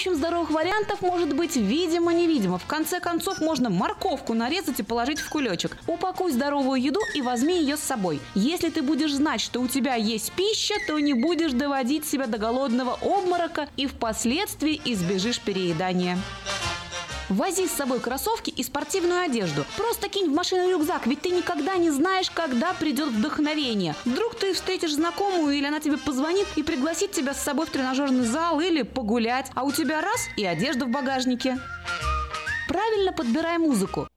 общем, здоровых вариантов может быть видимо-невидимо. В конце концов, можно морковку нарезать и положить в кулечек. Упакуй здоровую еду и возьми ее с собой. Если ты будешь знать, что у тебя есть пища, то не будешь доводить себя до голодного обморока и впоследствии избежишь переедания. Вози с собой кроссовки и спортивную одежду. Просто кинь в машину рюкзак, ведь ты никогда не знаешь, когда придет вдохновение. Вдруг ты встретишь знакомую или она тебе позвонит и пригласит тебя с собой в тренажерный зал или погулять, а у тебя раз и одежда в багажнике. Правильно подбирай музыку.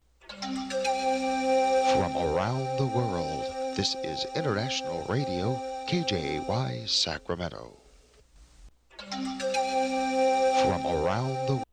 From around the world, this is International Radio, KJY Sacramento. From around the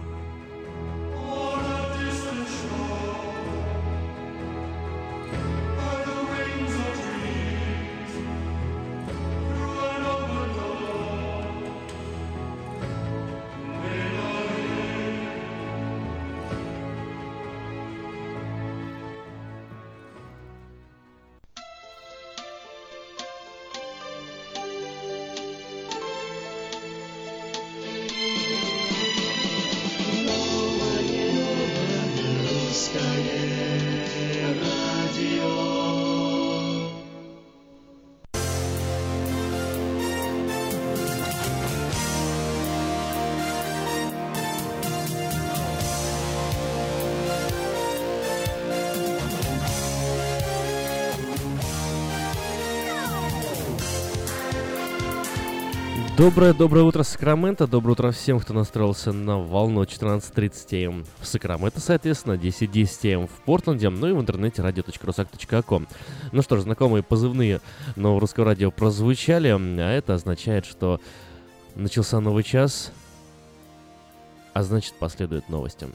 Доброе-доброе утро, Сакраменто. Доброе утро всем, кто настроился на волну 14.30 м в Сакраменто, соответственно, 10.10 м в Портленде, ну и в интернете radio.rusak.com. Ну что ж, знакомые позывные нового русского радио прозвучали, а это означает, что начался новый час, а значит последуют новости.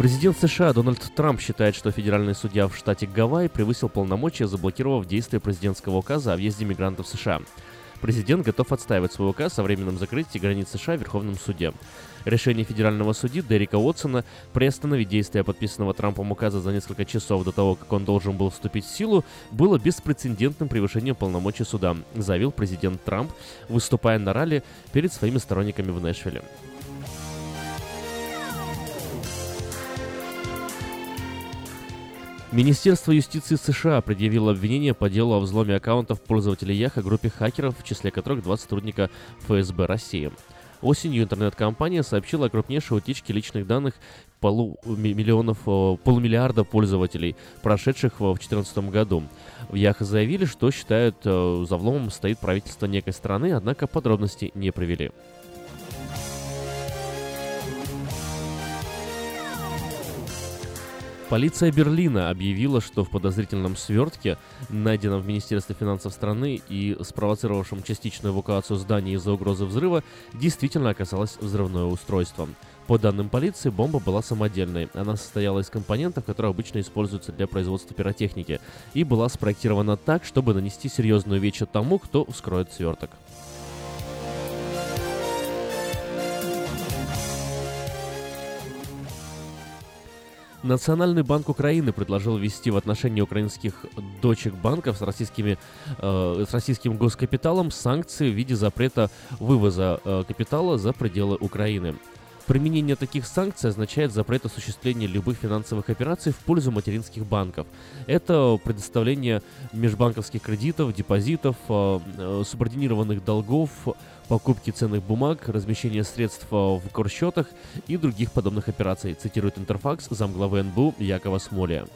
Президент США Дональд Трамп считает, что федеральный судья в штате Гавайи превысил полномочия, заблокировав действие президентского указа о въезде мигрантов в США. Президент готов отстаивать свой указ о временном закрытии границ США в Верховном суде. Решение федерального судьи Дерека Уотсона приостановить действие подписанного Трампом указа за несколько часов до того, как он должен был вступить в силу, было беспрецедентным превышением полномочий суда, заявил президент Трамп, выступая на ралли перед своими сторонниками в Нэшвилле. Министерство юстиции США предъявило обвинение по делу о взломе аккаунтов пользователей Яха группе хакеров, в числе которых два сотрудника ФСБ России. Осенью интернет-компания сообщила о крупнейшей утечке личных данных полумиллионов, полумиллиарда пользователей, прошедших в 2014 году. В Яха заявили, что считают э, за взломом стоит правительство некой страны, однако подробности не привели. Полиция Берлина объявила, что в подозрительном свертке, найденном в Министерстве финансов страны и спровоцировавшем частичную эвакуацию здания из-за угрозы взрыва, действительно оказалось взрывное устройство. По данным полиции, бомба была самодельной. Она состояла из компонентов, которые обычно используются для производства пиротехники, и была спроектирована так, чтобы нанести серьезную вечь тому, кто вскроет сверток. Национальный банк Украины предложил ввести в отношении украинских дочек банков с, российскими, э, с российским госкапиталом санкции в виде запрета вывоза э, капитала за пределы Украины. Применение таких санкций означает запрет осуществления любых финансовых операций в пользу материнских банков. Это предоставление межбанковских кредитов, депозитов, э, э, субординированных долгов, покупки ценных бумаг, размещение средств э, в корсчетах и других подобных операций, цитирует Интерфакс замглавы НБУ Якова Смолия.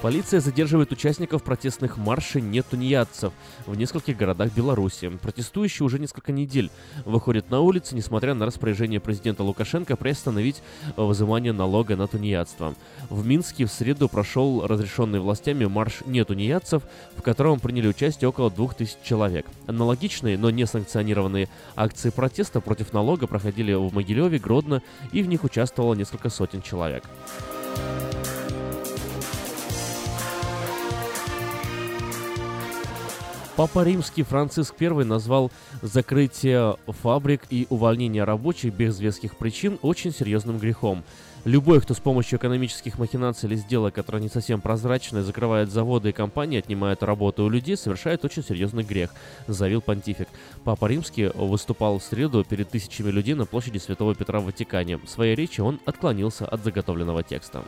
Полиция задерживает участников протестных маршей «Нет тунеядцев» в нескольких городах Беларуси. Протестующие уже несколько недель выходят на улицы, несмотря на распоряжение президента Лукашенко приостановить вызывание налога на тунеядство. В Минске в среду прошел разрешенный властями марш «Нет тунеядцев», в котором приняли участие около 2000 человек. Аналогичные, но не санкционированные акции протеста против налога проходили в Могилеве, Гродно, и в них участвовало несколько сотен человек. Папа Римский Франциск I назвал закрытие фабрик и увольнение рабочих без веских причин очень серьезным грехом. Любой, кто с помощью экономических махинаций или сделок, которые не совсем прозрачны, закрывает заводы и компании, отнимает работу у людей, совершает очень серьезный грех, заявил понтифик. Папа Римский выступал в среду перед тысячами людей на площади Святого Петра в Ватикане. В своей речи он отклонился от заготовленного текста.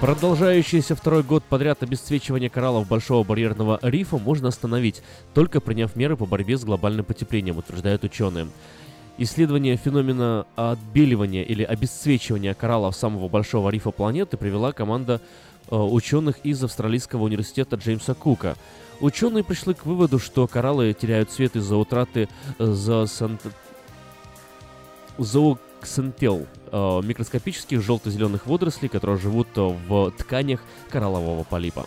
Продолжающееся второй год подряд обесцвечивание кораллов Большого барьерного рифа можно остановить, только приняв меры по борьбе с глобальным потеплением, утверждают ученые. Исследование феномена отбеливания или обесцвечивания кораллов самого большого рифа планеты привела команда э, ученых из Австралийского университета Джеймса Кука. Ученые пришли к выводу, что кораллы теряют цвет из-за утраты э, зооксантел, э, микроскопических желто-зеленых водорослей, которые живут э, в тканях кораллового полипа.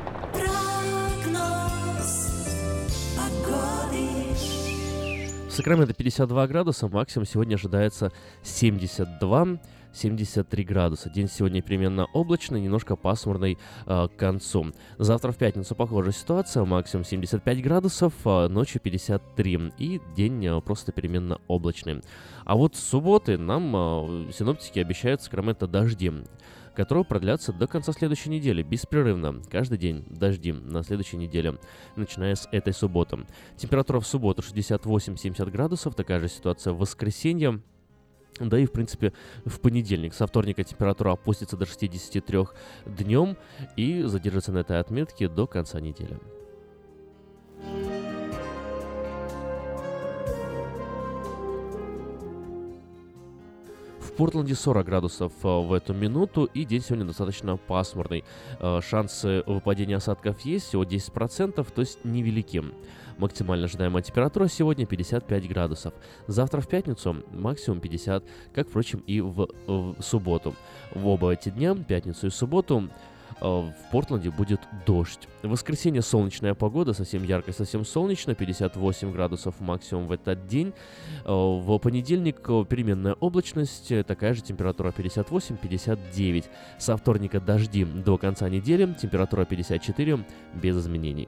Сакраменто 52 градуса, максимум сегодня ожидается 72 73 градуса. День сегодня переменно облачный, немножко пасмурный э, к концу. Завтра в пятницу похожая ситуация, максимум 75 градусов, э, ночью 53 и день э, просто переменно облачный. А вот с субботы нам э, синоптики обещают Сакраменто дожди которые продлятся до конца следующей недели, беспрерывно, каждый день дожди на следующей неделе, начиная с этой субботы. Температура в субботу 68-70 градусов, такая же ситуация в воскресенье, Да и, в принципе, в понедельник. Со вторника температура опустится до 63 днем и задержится на этой отметке до конца недели. Портленде 40 градусов э, в эту минуту, и день сегодня достаточно пасмурный. Э, шансы выпадения осадков есть, всего 10%, то есть невелики. Максимально ожидаемая температура сегодня 55 градусов. Завтра в пятницу максимум 50, как, впрочем, и в, в субботу. В оба эти дня, пятницу и субботу, в Портленде будет дождь. В воскресенье солнечная погода, совсем яркая, совсем солнечно, 58 градусов максимум в этот день. Э, в понедельник э, переменная облачность, такая же температура 58-59. Со вторника дожди до конца недели, температура 54 без изменений.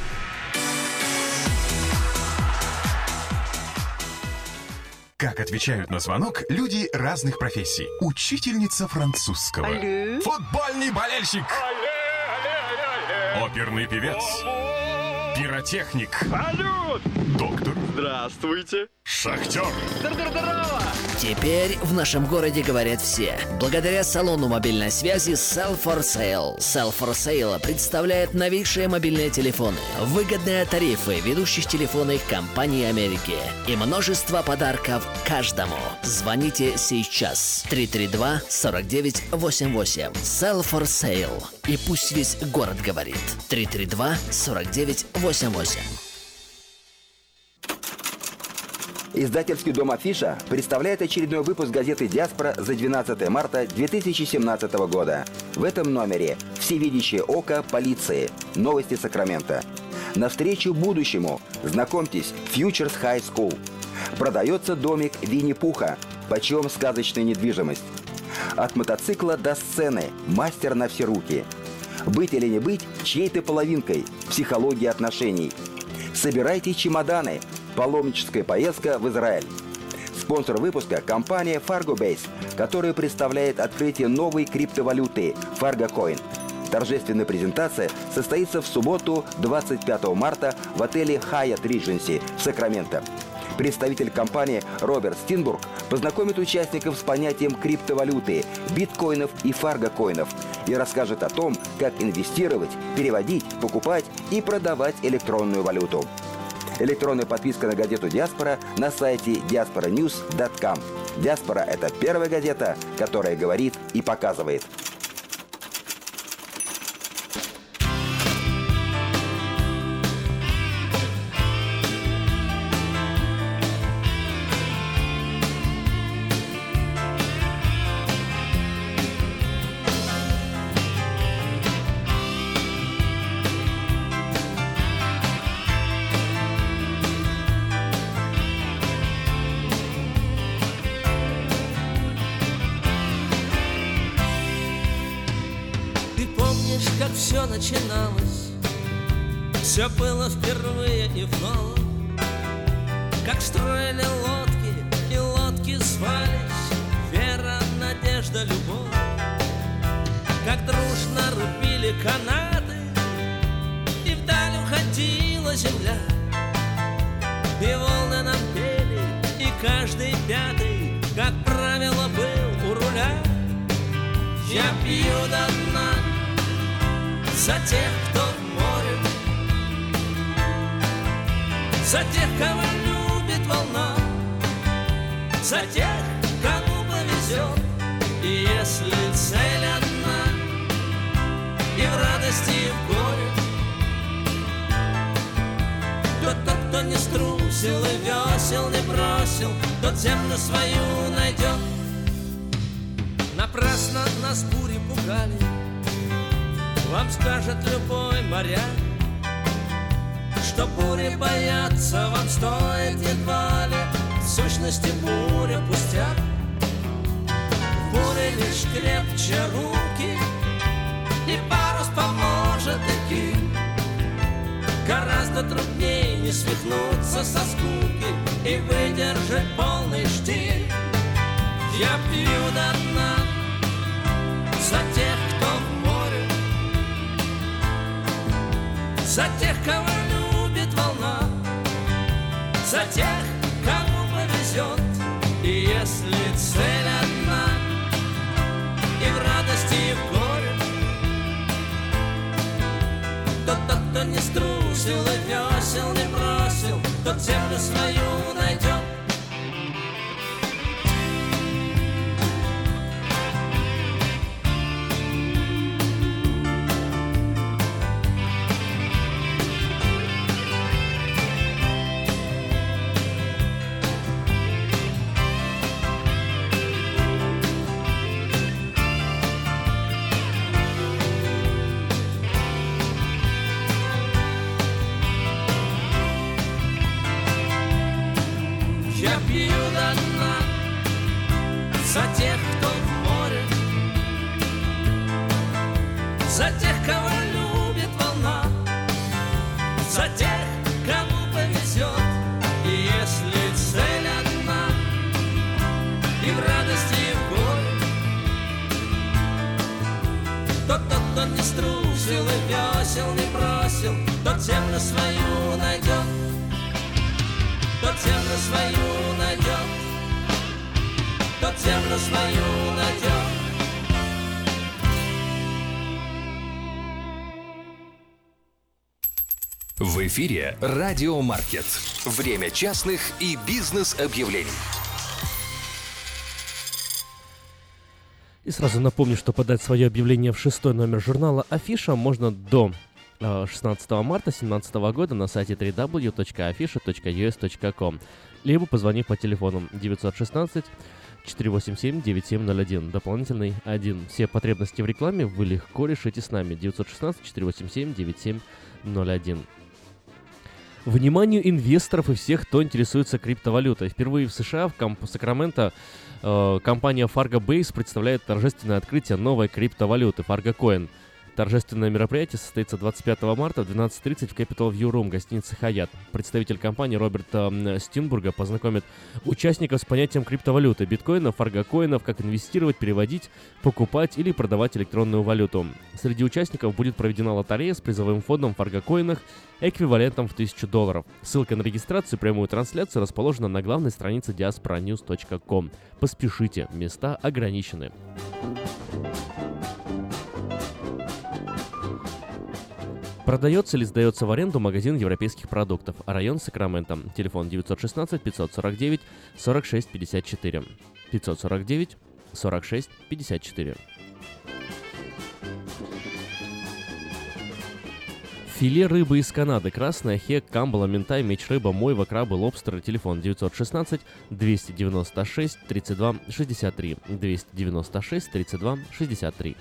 Как отвечают на звонок люди разных профессий. Учительница французского. Алле. Футбольный болельщик. Алле, алле, Оперный певец. Пиротехник. Салют! Доктор. Здравствуйте. Шахтер. Теперь в нашем городе говорят все. Благодаря салону мобильной связи Sell for Sale. Sell for Sale представляет новейшие мобильные телефоны, выгодные тарифы ведущих телефонных компаний Америки и множество подарков каждому. Звоните сейчас. 332-4988. Sell for Sale. И пусть весь город говорит. 332-4988. Издательский дом «Афиша» представляет очередной выпуск газеты «Диаспора» за 12 марта 2017 года. В этом номере «Всевидящее око полиции. Новости Сакрамента». Навстречу будущему. Знакомьтесь, Futures High School. Продается домик Винни-Пуха. Почем сказочная недвижимость. От мотоцикла до сцены. Мастер на все руки. Быть или не быть чьей-то половинкой. Психология отношений. Собирайте чемоданы. Паломническая поездка в Израиль. Спонсор выпуска – компания Fargo Base, которая представляет открытие новой криптовалюты Fargo Coin. Торжественная презентация состоится в субботу 25 марта в отеле Hyatt Regency в Сакраменто. Представитель компании Роберт Стинбург познакомит участников с понятием криптовалюты, биткоинов и фаргокоинов и расскажет о том, как инвестировать, переводить, покупать и продавать электронную валюту. Электронная подписка на газету «Диаспора» на сайте diasporanews.com. «Диаспора» — это первая газета, которая говорит и показывает. Тот, не струсил и весел не бросил, тот землю свою найдет тот землю свою найдет, тот землю свою найдет. В эфире «Радио Маркет». Время частных и бизнес-объявлений. И сразу напомню, что подать свое объявление в шестой номер журнала «Афиша» можно до э, 16 марта 2017 года на сайте www.afisha.us.com либо позвонив по телефону 916 487-9701, дополнительный 1. Все потребности в рекламе вы легко решите с нами. 916-487-9701. Вниманию инвесторов и всех, кто интересуется криптовалютой. Впервые в США, в комп- Сакраменто, э, компания Fargo Base представляет торжественное открытие новой криптовалюты Fargo Coin. Торжественное мероприятие состоится 25 марта в 12.30 в Capital View Room гостиницы «Хаят». Представитель компании Роберт э, Стинбурга познакомит участников с понятием криптовалюты, биткоинов, фаргокоинов, как инвестировать, переводить, покупать или продавать электронную валюту. Среди участников будет проведена лотерея с призовым фондом в фаргокоинах эквивалентом в 1000 долларов. Ссылка на регистрацию и прямую трансляцию расположена на главной странице diasporanews.com. Поспешите, места ограничены. Продается или сдается в аренду магазин европейских продуктов, район Сакраменто. Телефон 916 549 46 54. 549 46 54. Филе рыбы из Канады. Красная, хек, камбала, ментай, меч рыба, мойва, крабы, лобстеры. Телефон 916 296 32 63. 296 32 63.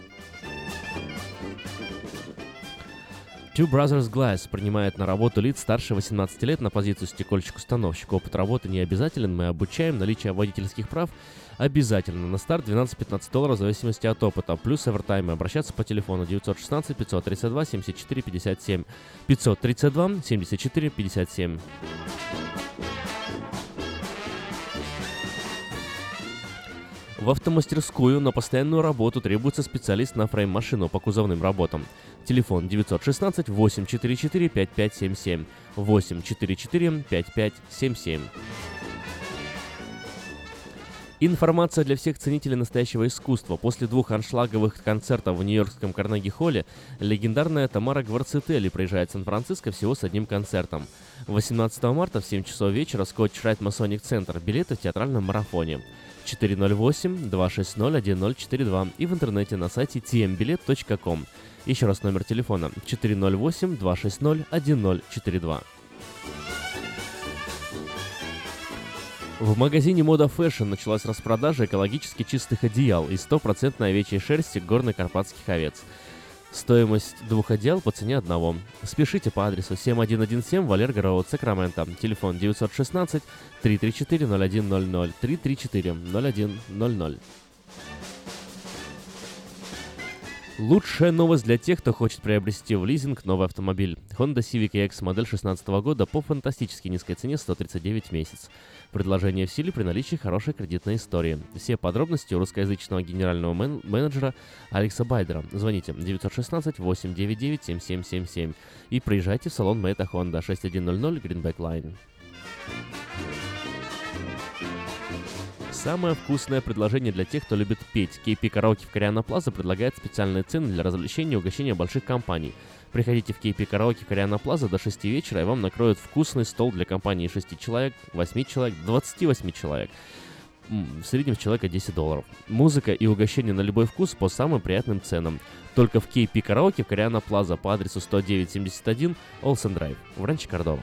Two Brothers Glass принимает на работу лиц старше 18 лет на позицию стекольщик-установщик. Опыт работы не обязателен, мы обучаем, наличие водительских прав обязательно. На старт 12-15 долларов в зависимости от опыта. Плюс овертаймы. Обращаться по телефону 916 532 74 57. 532 74 57. В автомастерскую на постоянную работу требуется специалист на фрейм-машину по кузовным работам. Телефон 916 844 5577 844 5577. Информация для всех ценителей настоящего искусства. После двух аншлаговых концертов в Нью-Йоркском Карнеги-холле легендарная Тамара Гварцетели приезжает в Сан-Франциско всего с одним концертом. 18 марта в 7 часов вечера Скотч Райт Масоник Центр. Билеты в театральном марафоне. 408-260-1042 и в интернете на сайте tmbilet.com. Еще раз номер телефона 408-260-1042. В магазине Мода Fashion началась распродажа экологически чистых одеял из стопроцентной овечьей шерсти горно-карпатских овец. Стоимость двух одеял по цене одного. Спешите по адресу 7117 Валерго Роуд, Сакраменто. Телефон 916 334 0100 334 0100. Лучшая новость для тех, кто хочет приобрести в лизинг новый автомобиль. Honda Civic EX модель 2016 года по фантастически низкой цене 139 в месяц. Предложение в силе при наличии хорошей кредитной истории. Все подробности у русскоязычного генерального мен- менеджера Алекса Байдера. Звоните 916 899 7777 и приезжайте в салон Мэйта Honda 6100 Greenback Line. Самое вкусное предложение для тех, кто любит петь. KP Караоке в Кориана Плаза предлагает специальные цены для развлечения и угощения больших компаний. Приходите в KP Караоке Кориана Плаза до 6 вечера, и вам накроют вкусный стол для компании 6 человек, 8 человек, 28 человек. В среднем с человека 10 долларов. Музыка и угощение на любой вкус по самым приятным ценам. Только в KP Караоке в Кориана Плаза по адресу 10971 Олсен Драйв в Ранче Кордова.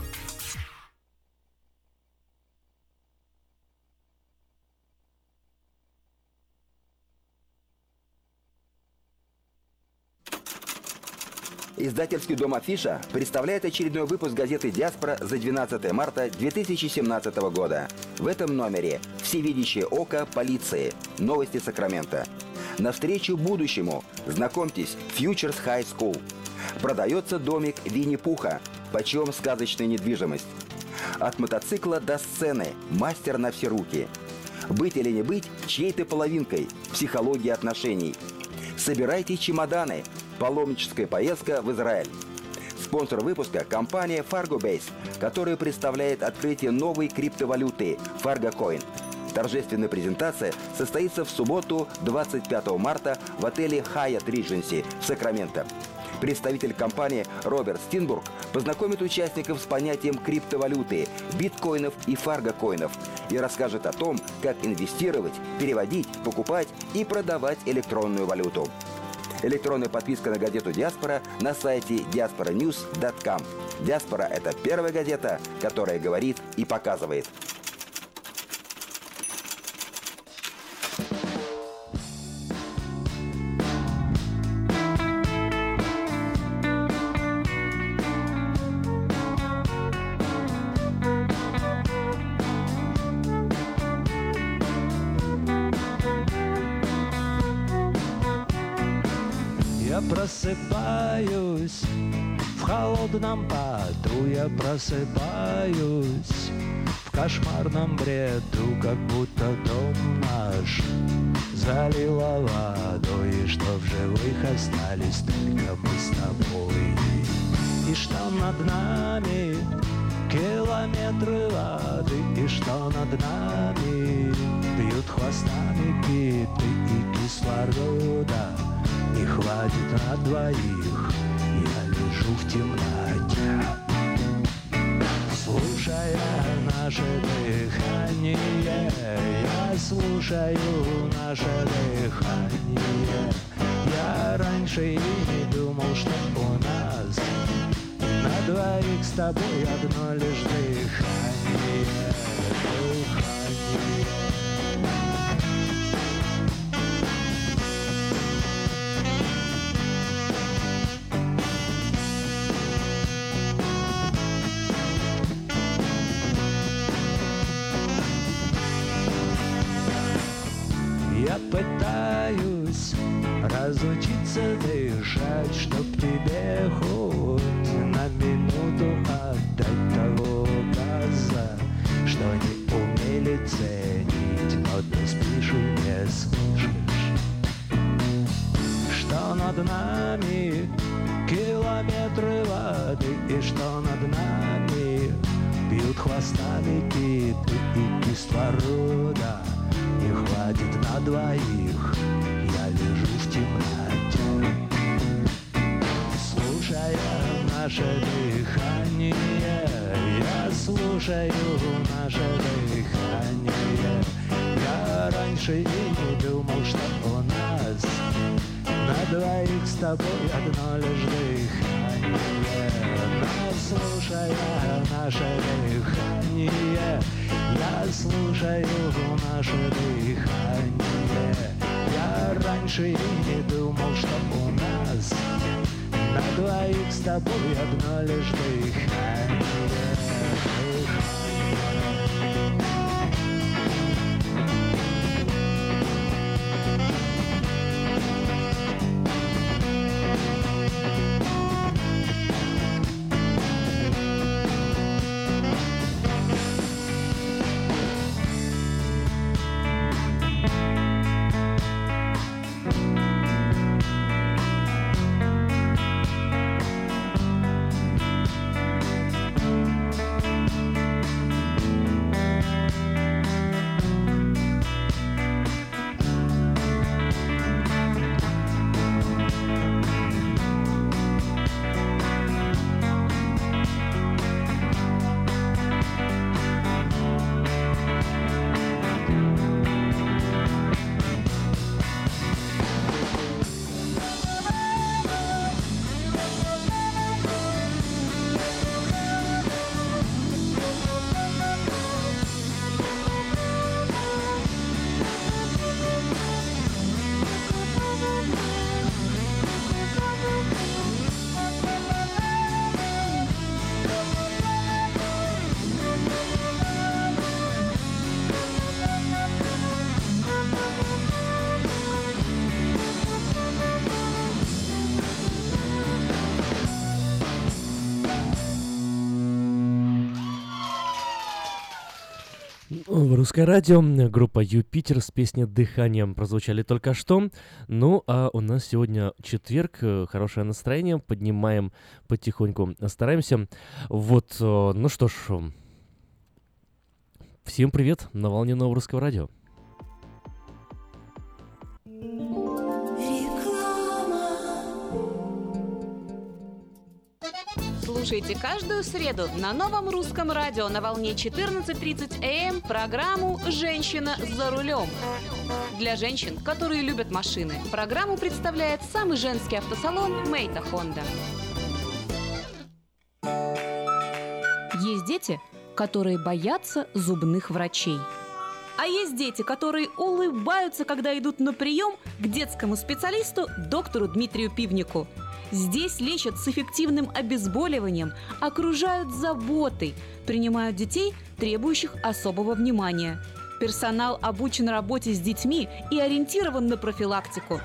Издательский дом «Афиша» представляет очередной выпуск газеты «Диаспора» за 12 марта 2017 года. В этом номере «Всевидящее око полиции. Новости Сакрамента». Навстречу будущему. Знакомьтесь, Futures High School. Продается домик Винни-Пуха. Почем сказочная недвижимость. От мотоцикла до сцены. Мастер на все руки. Быть или не быть чьей-то половинкой. Психология отношений. Собирайте чемоданы. Паломническая поездка в Израиль. Спонсор выпуска – компания FargoBase, которая представляет открытие новой криптовалюты FargoCoin. Торжественная презентация состоится в субботу 25 марта в отеле Hyatt Regency в Сакраменто. Представитель компании Роберт Стинбург познакомит участников с понятием криптовалюты, биткоинов и фаргокоинов и расскажет о том, как инвестировать, переводить, покупать и продавать электронную валюту. Электронная подписка на газету «Диаспора» на сайте diasporanews.com. «Диаспора» — это первая газета, которая говорит и показывает. Холодном поту я просыпаюсь. В кошмарном бреду, как будто дом наш Залило водой, и что в живых остались только мы с тобой. И что над нами километры воды И что над нами бьют хвостами киты и кислорода Не хватит на двоих, лежу в темноте Слушая наше дыхание, я слушаю наше дыхание. Я раньше и не думал, что у нас на двоих с тобой одно лишь дыхание, дыхание. say. Раньше и не думал, что у нас На двоих с тобой одно лишь дыхание русское радио группа Юпитер с песней «Дыханием» прозвучали только что. Ну, а у нас сегодня четверг, э, хорошее настроение, поднимаем потихоньку, стараемся. Вот, э, ну что ж, всем привет на волне Нового Русского Радио. Слушайте каждую среду на новом русском радио на волне 14.30 АМ программу «Женщина за рулем». Для женщин, которые любят машины, программу представляет самый женский автосалон «Мейта Хонда». Есть дети, которые боятся зубных врачей. А есть дети, которые улыбаются, когда идут на прием к детскому специалисту доктору Дмитрию Пивнику. Здесь лечат с эффективным обезболиванием, окружают заботой, принимают детей, требующих особого внимания. Персонал обучен работе с детьми и ориентирован на профилактику.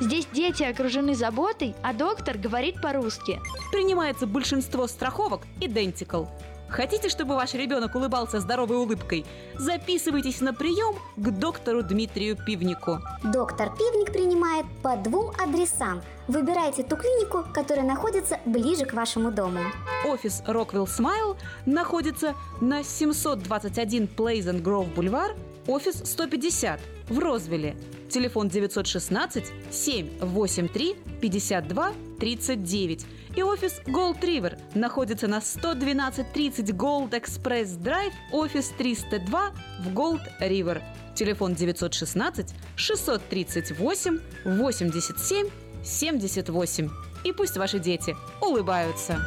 Здесь дети окружены заботой, а доктор говорит по-русски. Принимается большинство страховок Identical. Хотите, чтобы ваш ребенок улыбался здоровой улыбкой? Записывайтесь на прием к доктору Дмитрию Пивнику. Доктор Пивник принимает по двум адресам. Выбирайте ту клинику, которая находится ближе к вашему дому. Офис Rockwell Smile находится на 721 Pleasant Grove Бульвар, офис 150 в Розвилле. Телефон 916 783 52 39. И офис Gold River находится на 11230 Gold Express Drive, офис 302 в Gold River. Телефон 916 638 87 78. И пусть ваши дети улыбаются.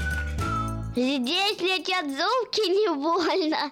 Здесь летят золки не больно.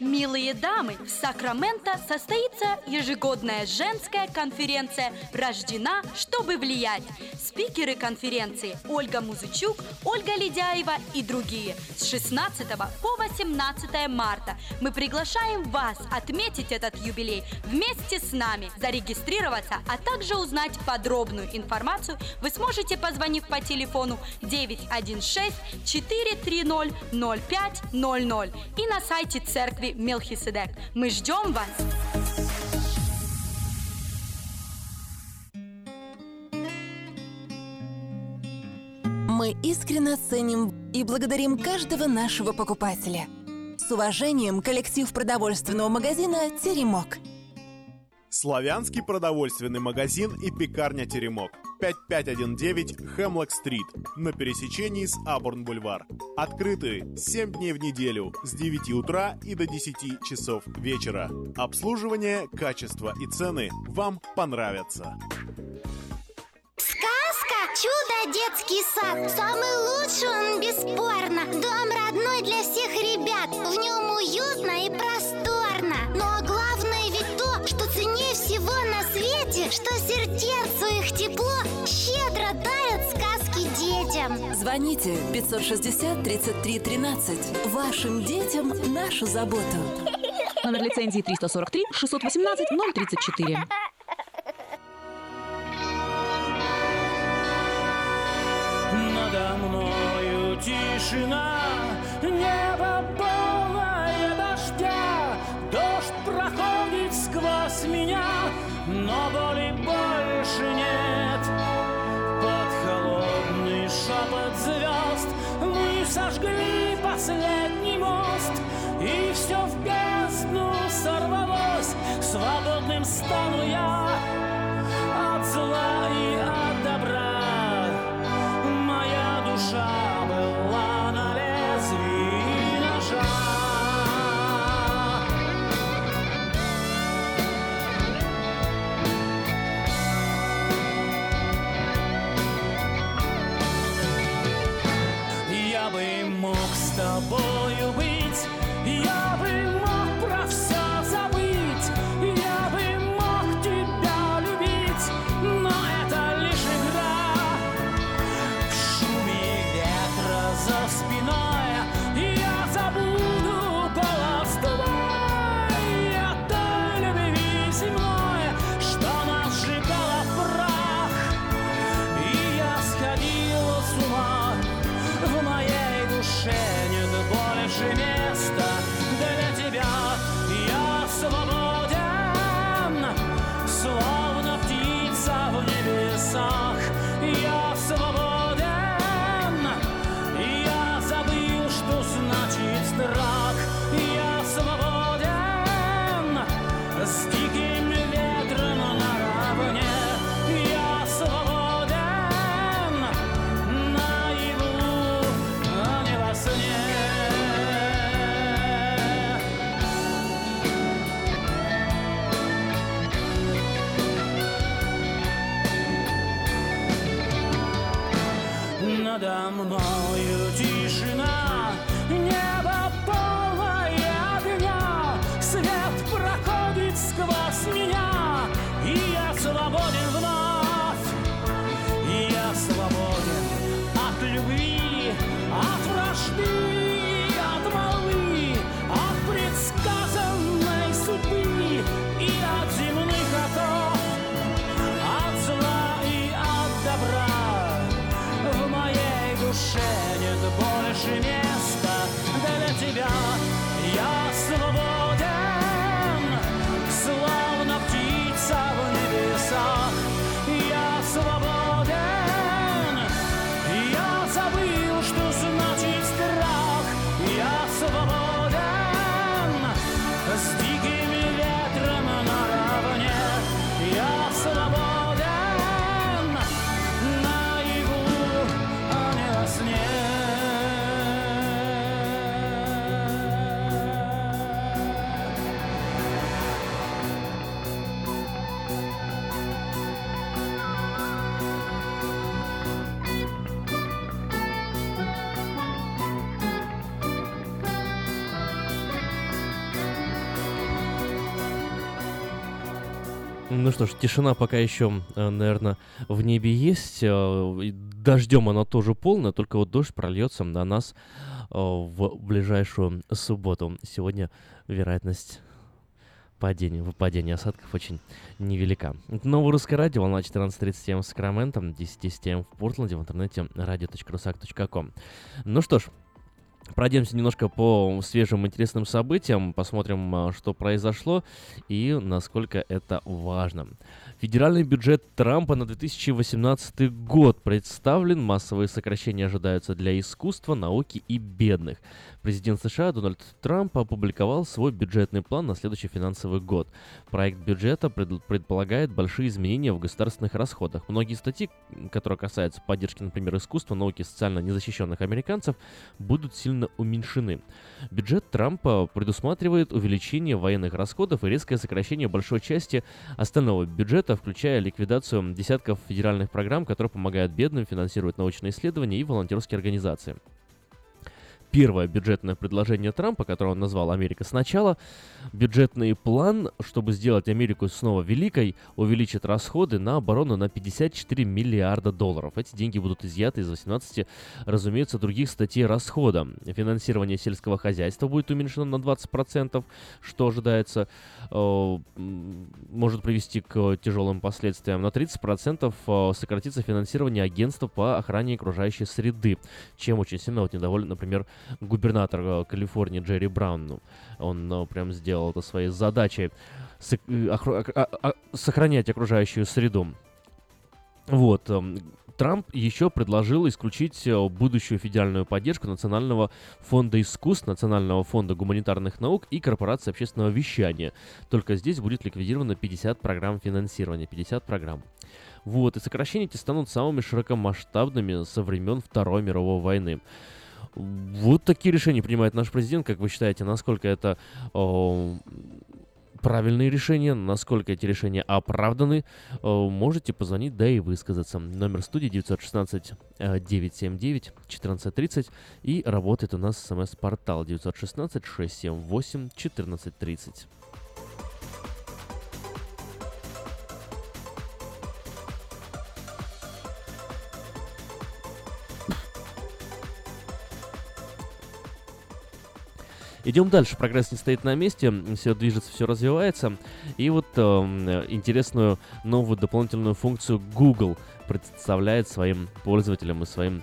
Милые дамы, в Сакраменто состоится ежегодная женская конференция «Рождена, чтобы влиять». Спикеры конференции Ольга Музычук, Ольга Ледяева и другие с 16 по 18 марта. Мы приглашаем вас отметить этот юбилей вместе с нами, зарегистрироваться, а также узнать подробную информацию вы сможете, позвонив по телефону 916 430 0500 и на сайте церкви Мелхиседек. Мы ждем вас! Мы искренне ценим и благодарим каждого нашего покупателя. С уважением, коллектив продовольственного магазина «Теремок». Славянский продовольственный магазин и пекарня «Теремок». 5519 Хемлок-стрит на пересечении с Абурн-бульвар. Открыты 7 дней в неделю с 9 утра и до 10 часов вечера. Обслуживание, качество и цены вам понравятся. Сказка «Чудо детский сад» Самый лучший он бесспорно Дом родной для всех ребят В нем уютно и просторно Но свете Что сердцу их тепло щедро дарят сказки детям Звоните 560 33 13. Вашим детям нашу заботу. Номер лицензии 343 618 034. Надо мною тишина, небо полное дождя, Дождь проходит сквозь меня, но боли больше нет. Под холодный шепот звезд мы сожгли последний мост, И все в бездну сорвалось, свободным стану я от зла Ну что ж, тишина пока еще, наверное, в небе есть. э, Дождем она тоже полная, только вот дождь прольется на нас э, в ближайшую субботу. Сегодня вероятность падения, выпадения осадков очень невелика. Это Новое русское радио, волна 14.30 М в Сакраменто, 10.10 М в Портленде, в интернете radio.rusak.com. Ну что ж, Пройдемся немножко по свежим интересным событиям, посмотрим, а, что произошло и насколько это важно. Федеральный бюджет Трампа на 2018 год представлен. Массовые сокращения ожидаются для искусства, науки и бедных. Президент США Дональд Трамп опубликовал свой бюджетный план на следующий финансовый год. Проект бюджета пред- предполагает большие изменения в государственных расходах. Многие статьи, которые касаются поддержки, например, искусства, науки социально незащищенных американцев, будут сильно уменьшены. Бюджет Трампа предусматривает увеличение военных расходов и резкое сокращение большой части остального бюджета, включая ликвидацию десятков федеральных программ, которые помогают бедным, финансируют научные исследования и волонтерские организации. Первое бюджетное предложение Трампа, которое он назвал «Америка сначала», бюджетный план, чтобы сделать Америку снова великой, увеличит расходы на оборону на 54 миллиарда долларов. Эти деньги будут изъяты из 18, разумеется, других статей расхода. Финансирование сельского хозяйства будет уменьшено на 20%, что ожидается э, может привести к тяжелым последствиям. На 30% э, сократится финансирование агентства по охране окружающей среды, чем очень сильно вот недоволен, например, губернатор э, Калифорнии Джерри Браун. Он э, прям сделал это своей задачей э, охра- а- а- сохранять окружающую среду. Вот. эм, Трамп еще предложил исключить будущую федеральную поддержку Национального фонда искусств, Национального фонда гуманитарных наук и корпорации общественного вещания. Только здесь будет ликвидировано 50 программ финансирования, 50 программ. Вот, и сокращения эти станут самыми широкомасштабными со времен Второй мировой войны. Вот такие решения принимает наш президент. Как вы считаете, насколько это о, правильные решения, насколько эти решения оправданы, э, можете позвонить, да и высказаться. Номер студии 916 э, 979 1430 и работает у нас смс-портал 916 678 1430. Идем дальше. Прогресс не стоит на месте, все движется, все развивается. И вот э, интересную новую дополнительную функцию Google представляет своим пользователям и своим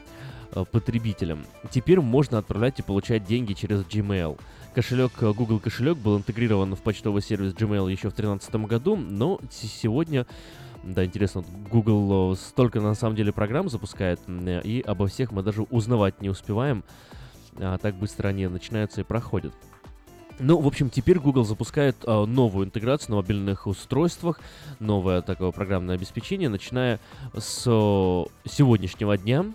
э, потребителям. Теперь можно отправлять и получать деньги через Gmail. Кошелек э, Google кошелек был интегрирован в почтовый сервис Gmail еще в 2013 году, но сегодня да, интересно, Google э, столько на самом деле программ запускает, и обо всех мы даже узнавать не успеваем а, так быстро они начинаются и проходят. Ну, в общем, теперь Google запускает а, новую интеграцию на мобильных устройствах, новое такое программное обеспечение, начиная с о, сегодняшнего дня.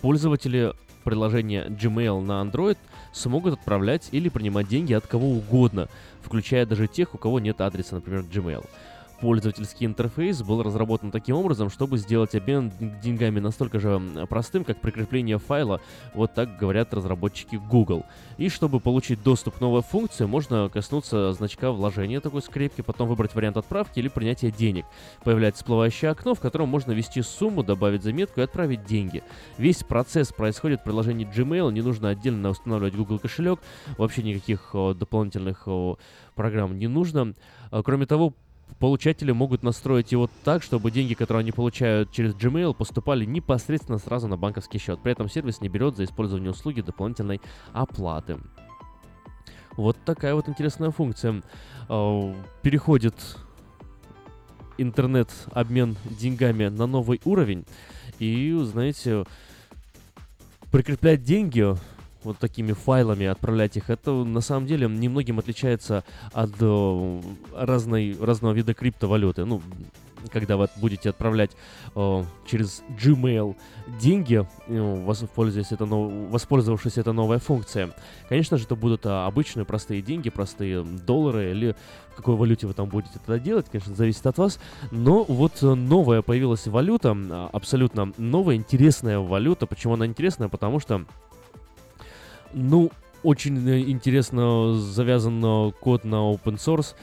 Пользователи приложения Gmail на Android смогут отправлять или принимать деньги от кого угодно, включая даже тех, у кого нет адреса, например, Gmail. Пользовательский интерфейс был разработан таким образом, чтобы сделать обмен деньгами настолько же простым, как прикрепление файла, вот так говорят разработчики Google. И чтобы получить доступ к новой функции, можно коснуться значка вложения такой скрепки, потом выбрать вариант отправки или принятия денег. Появляется всплывающее окно, в котором можно ввести сумму, добавить заметку и отправить деньги. Весь процесс происходит в приложении Gmail, не нужно отдельно устанавливать Google кошелек, вообще никаких о, дополнительных о, программ не нужно. А, кроме того, Получатели могут настроить его так, чтобы деньги, которые они получают через Gmail, поступали непосредственно сразу на банковский счет. При этом сервис не берет за использование услуги дополнительной оплаты. Вот такая вот интересная функция. А, переходит интернет-обмен деньгами на новый уровень. И, знаете, прикреплять деньги вот такими файлами, отправлять их, это на самом деле немногим отличается от э, разной, разного вида криптовалюты. Ну, когда вы будете отправлять э, через Gmail деньги, э, воспользовавшись, это нов... воспользовавшись этой новой функцией. Конечно же, это будут а, обычные простые деньги, простые доллары или в какой валюте вы там будете это делать, конечно, зависит от вас. Но вот новая появилась валюта, а, абсолютно новая, интересная валюта. Почему она интересная? Потому что ну, очень э, интересно завязан код на open source.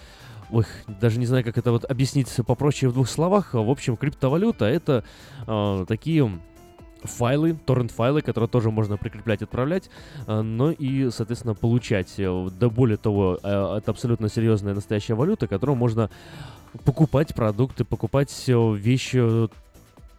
Ой, даже не знаю, как это вот объяснить попроще в двух словах. В общем, криптовалюта это э, такие файлы, торрент-файлы, которые тоже можно прикреплять, отправлять, э, но и, соответственно, получать. Да более того, э, это абсолютно серьезная настоящая валюта, которую можно покупать продукты, покупать вещи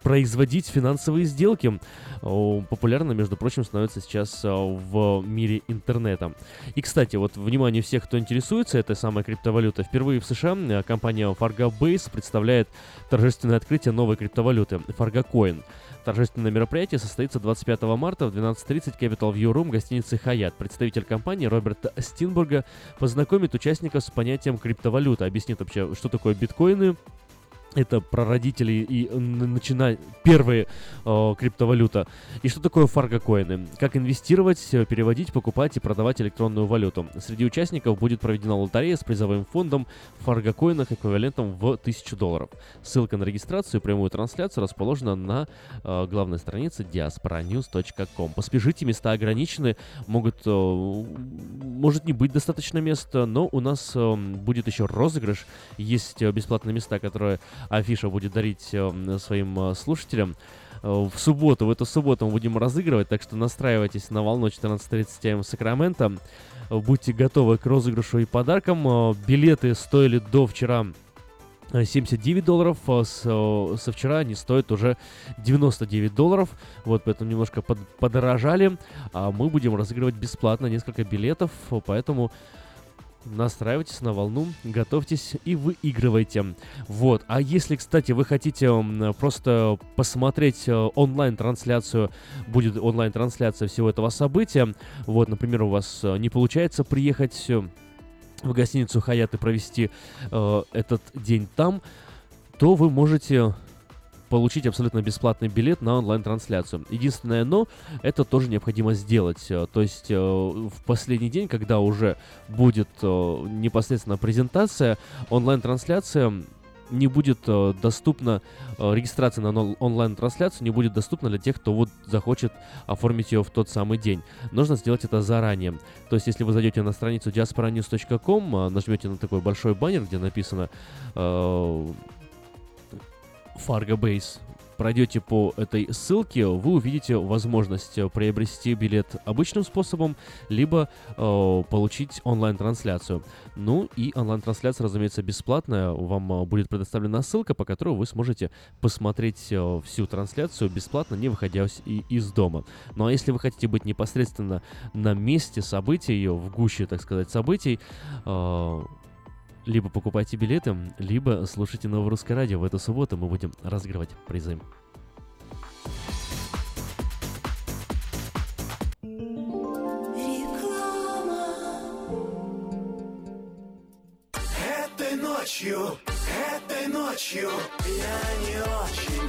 производить финансовые сделки. Популярно, между прочим, становится сейчас а, в мире интернета. И, кстати, вот внимание всех, кто интересуется этой самой криптовалютой. Впервые в США а, компания Fargo Base представляет торжественное открытие новой криптовалюты Fargo Coin. Торжественное мероприятие состоится 25 марта в 12.30 Capital View Room гостиницы Хаят. Представитель компании Роберт Стинбурга познакомит участников с понятием криптовалюта, объяснит вообще, что такое биткоины, это прародители и начина... первые э, криптовалюта. И что такое фаргокоины? Как инвестировать, э, переводить, покупать и продавать электронную валюту. Среди участников будет проведена лотерея с призовым фондом в фаргокоинах эквивалентом в 1000 долларов. Ссылка на регистрацию и прямую трансляцию расположена на э, главной странице diasporanews.com. Поспешите, места ограничены, могут, э, может не быть достаточно места, но у нас э, будет еще розыгрыш. Есть э, бесплатные места, которые Афиша будет дарить э, своим э, слушателям. Э, в субботу, в эту субботу мы будем разыгрывать, так что настраивайтесь на волну 14.30 м Сакрамента. Будьте готовы к розыгрышу и подаркам. Билеты стоили до вчера 79 долларов, а с, со вчера они стоят уже 99 долларов, вот поэтому немножко под, подорожали, а мы будем разыгрывать бесплатно несколько билетов, поэтому настраивайтесь на волну, готовьтесь и выигрывайте. Вот. А если, кстати, вы хотите просто посмотреть э, онлайн-трансляцию, будет онлайн-трансляция всего этого события, вот, например, у вас э, не получается приехать э, в гостиницу Хаят и провести э, этот день там, то вы можете получить абсолютно бесплатный билет на онлайн-трансляцию. Единственное но, это тоже необходимо сделать. Э, то есть э, в последний день, когда уже будет э, непосредственно презентация, онлайн-трансляция не будет доступна, регистрация на онлайн-трансляцию не будет доступна для тех, кто вот захочет оформить ее в тот самый день. Нужно сделать это заранее. То есть, если вы зайдете на страницу diasporanews.com, нажмете на такой большой баннер, где написано э, Fargo пройдете по этой ссылке, вы увидите возможность э, приобрести билет обычным способом, либо э, получить онлайн-трансляцию. Ну и онлайн-трансляция, разумеется, бесплатная. Вам э, будет предоставлена ссылка, по которой вы сможете посмотреть э, всю трансляцию бесплатно, не выходя и, из дома. Ну а если вы хотите быть непосредственно на месте событий, в гуще, так сказать, событий, э, либо покупайте билеты, либо слушайте Новое Русское Радио. В эту субботу мы будем разыгрывать призы. Этой ночью, этой ночью я не очень,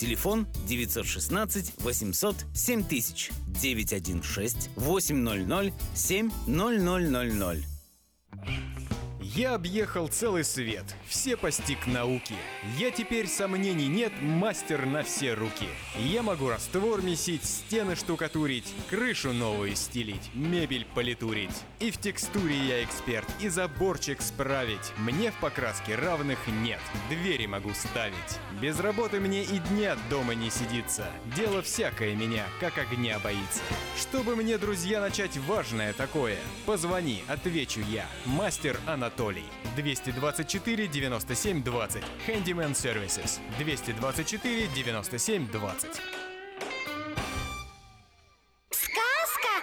Телефон 916 800 7000 916 800 7000. Я объехал целый свет, все постиг науки. Я теперь сомнений нет, мастер на все руки. Я могу раствор месить, стены штукатурить, крышу новую стелить, мебель политурить. И в текстуре я эксперт, и заборчик справить. Мне в покраске равных нет, двери могу ставить. Без работы мне и дня дома не сидится. Дело всякое меня, как огня боится. Чтобы мне, друзья, начать важное такое, позвони, отвечу я. Мастер Анатолий. 224 97 20. Handyman Services. 224 97 20.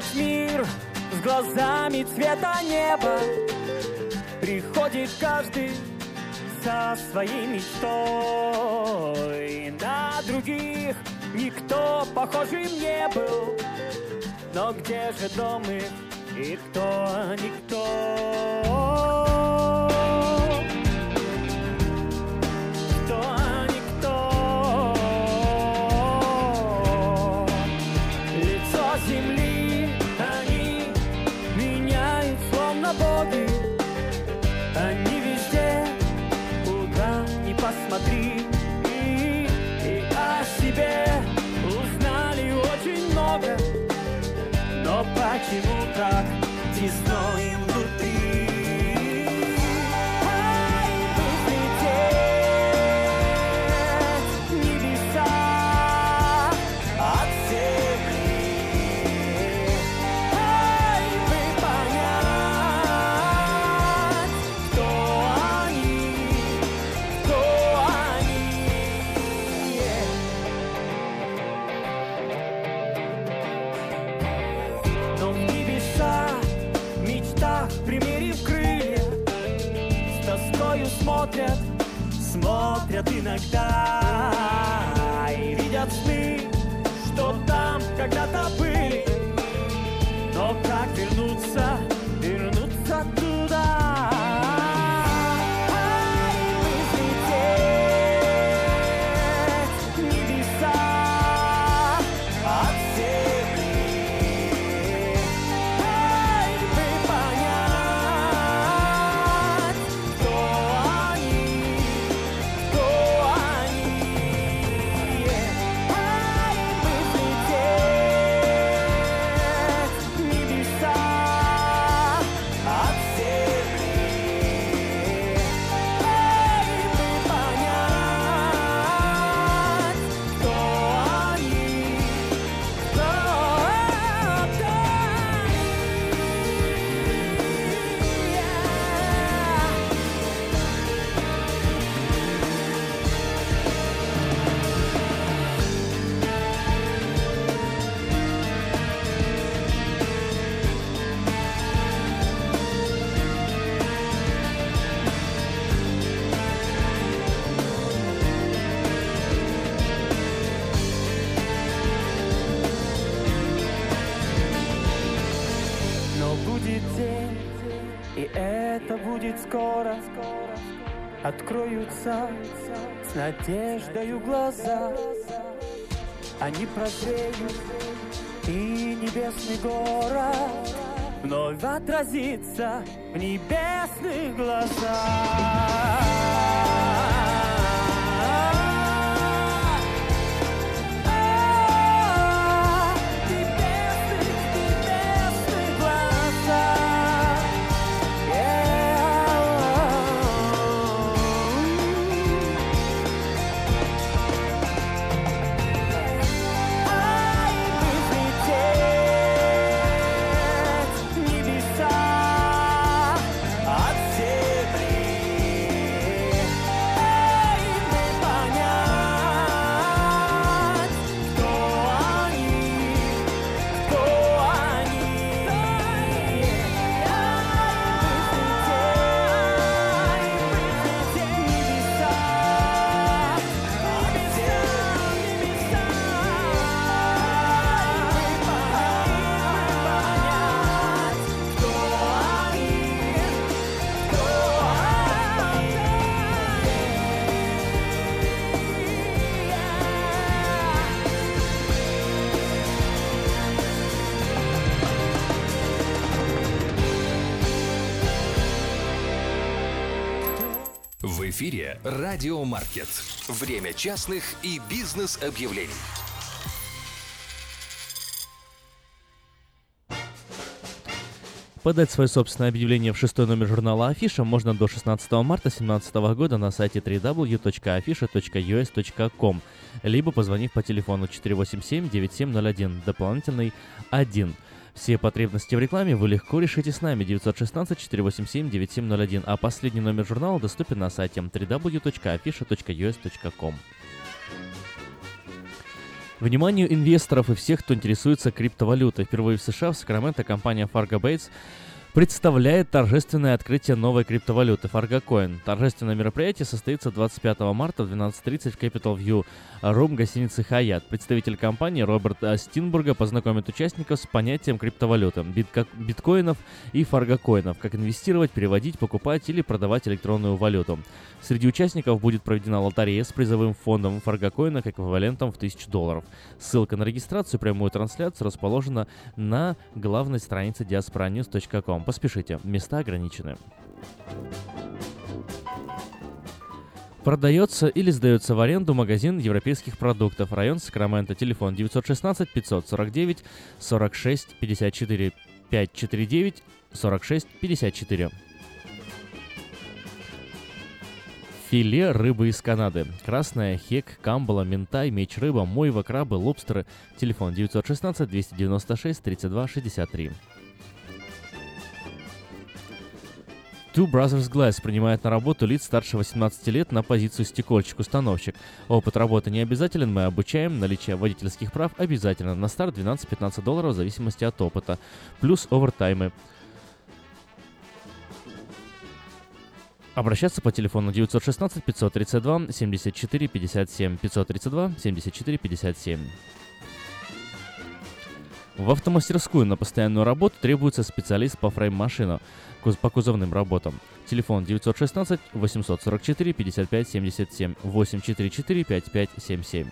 В мир с глазами цвета неба. Приходит каждый со своей мечтой. На других никто похожим не был. Но где же дом их и кто никто? Иногда Откроются с надеждою глаза. Они прозреют, и небесный город Вновь отразится в небесных глазах эфире «Радио Маркет». Время частных и бизнес-объявлений. Подать свое собственное объявление в шестой номер журнала Афиша можно до 16 марта 2017 года на сайте www.afisha.us.com либо позвонив по телефону 487-9701, дополнительный 1. Все потребности в рекламе вы легко решите с нами 916-487-9701, а последний номер журнала доступен на сайте www.afisha.us.com. Вниманию инвесторов и всех, кто интересуется криптовалютой. Впервые в США в Сакраменто компания Fargo Bates представляет торжественное открытие новой криптовалюты Fargocoin. Торжественное мероприятие состоится 25 марта в 12.30 в Capital View Room гостиницы Hyatt. Представитель компании Роберт Стинбурга познакомит участников с понятием криптовалюты, битко- биткоинов и фаргокоинов, как инвестировать, переводить, покупать или продавать электронную валюту. Среди участников будет проведена лотерея с призовым фондом фаргокоина как эквивалентом в 1000 долларов. Ссылка на регистрацию и прямую трансляцию расположена на главной странице diasporanews.com. Поспешите, места ограничены. Продается или сдается в аренду магазин европейских продуктов. Район Сакраменто. Телефон 916 549 46 54 549 46 54. Филе рыбы из Канады. Красная, хек, камбала, ментай, меч рыба, мойва, крабы, лобстеры. Телефон 916 296 32 63. Two Brothers Glass принимает на работу лиц старше 18 лет на позицию стекольщик-установщик. Опыт работы не обязателен, мы обучаем. Наличие водительских прав обязательно. На старт 12-15 долларов в зависимости от опыта. Плюс овертаймы. Обращаться по телефону 916 532 74 57 532 74 57. В автомастерскую на постоянную работу требуется специалист по фрейм-машину по кузовным работам. Телефон 916 844 55 77 844 5577.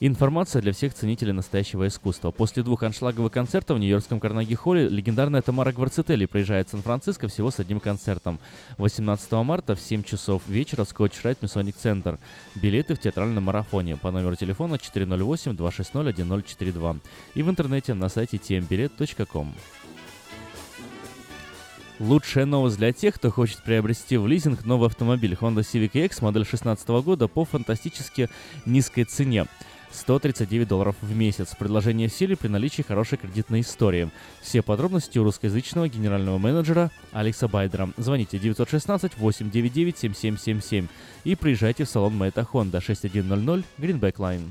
Информация для всех ценителей настоящего искусства. После двух аншлаговых концертов в Нью-Йоркском Карнеги-холле легендарная Тамара Гварцетели приезжает в Сан-Франциско всего с одним концертом. 18 марта в 7 часов вечера Скотч Райт Масоник Центр. Билеты в театральном марафоне по номеру телефона 408-260-1042 и в интернете на сайте tmbilet.com. Лучшая новость для тех, кто хочет приобрести в лизинг новый автомобиль Honda Civic X модель 2016 года по фантастически низкой цене. 139 долларов в месяц. Предложение в силе при наличии хорошей кредитной истории. Все подробности у русскоязычного генерального менеджера Алекса Байдера. Звоните 916 899 7777 и приезжайте в салон Мэйта Honda 6100 Greenback Line.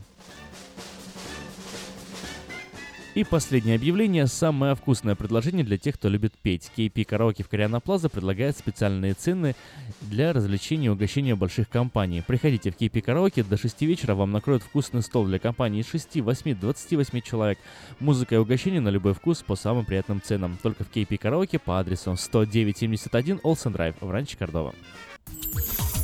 И последнее объявление. Самое вкусное предложение для тех, кто любит петь. KP Караоке в Кориана Плаза предлагает специальные цены для развлечения и угощения больших компаний. Приходите в KP Караоке до 6 вечера, вам накроют вкусный стол для компании из 6, 8, 28 человек. Музыка и угощение на любой вкус по самым приятным ценам. Только в KP Караоке по адресу 10971 Олсен Драйв в Ранче Кордова.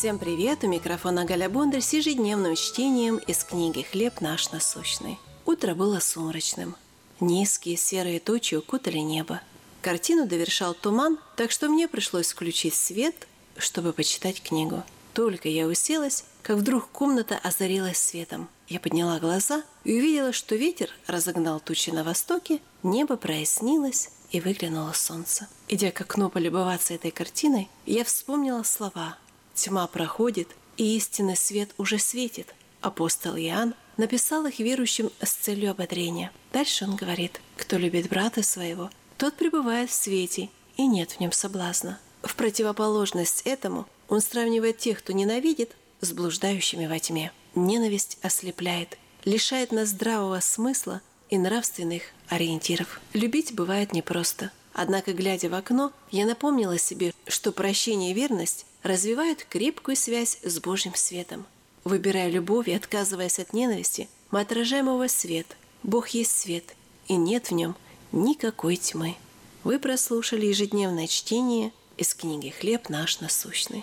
Всем привет! У микрофона Галя Бондарь с ежедневным чтением из книги «Хлеб наш насущный». Утро было сумрачным. Низкие серые тучи укутали небо. Картину довершал туман, так что мне пришлось включить свет, чтобы почитать книгу. Только я уселась, как вдруг комната озарилась светом. Я подняла глаза и увидела, что ветер разогнал тучи на востоке, небо прояснилось и выглянуло солнце. Идя к окну полюбоваться этой картиной, я вспомнила слова Тьма проходит, и истинный свет уже светит. Апостол Иоанн написал их верующим с целью ободрения. Дальше он говорит, кто любит брата своего, тот пребывает в свете, и нет в нем соблазна. В противоположность этому он сравнивает тех, кто ненавидит, с блуждающими во тьме. Ненависть ослепляет, лишает нас здравого смысла и нравственных ориентиров. Любить бывает непросто. Однако, глядя в окно, я напомнила себе, что прощение и верность развивают крепкую связь с Божьим светом. Выбирая любовь и отказываясь от ненависти, мы отражаем его свет. Бог есть свет, и нет в нем никакой тьмы. Вы прослушали ежедневное чтение из книги «Хлеб наш насущный».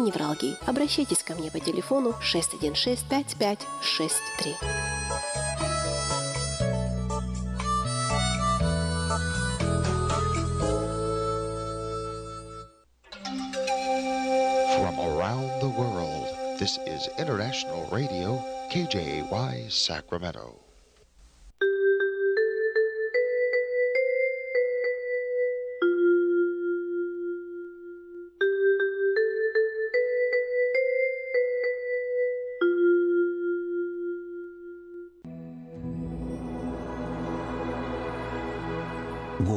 невралгии. Обращайтесь ко мне по телефону 616 5563. From around the world, this is International Radio, KJY Sacramento.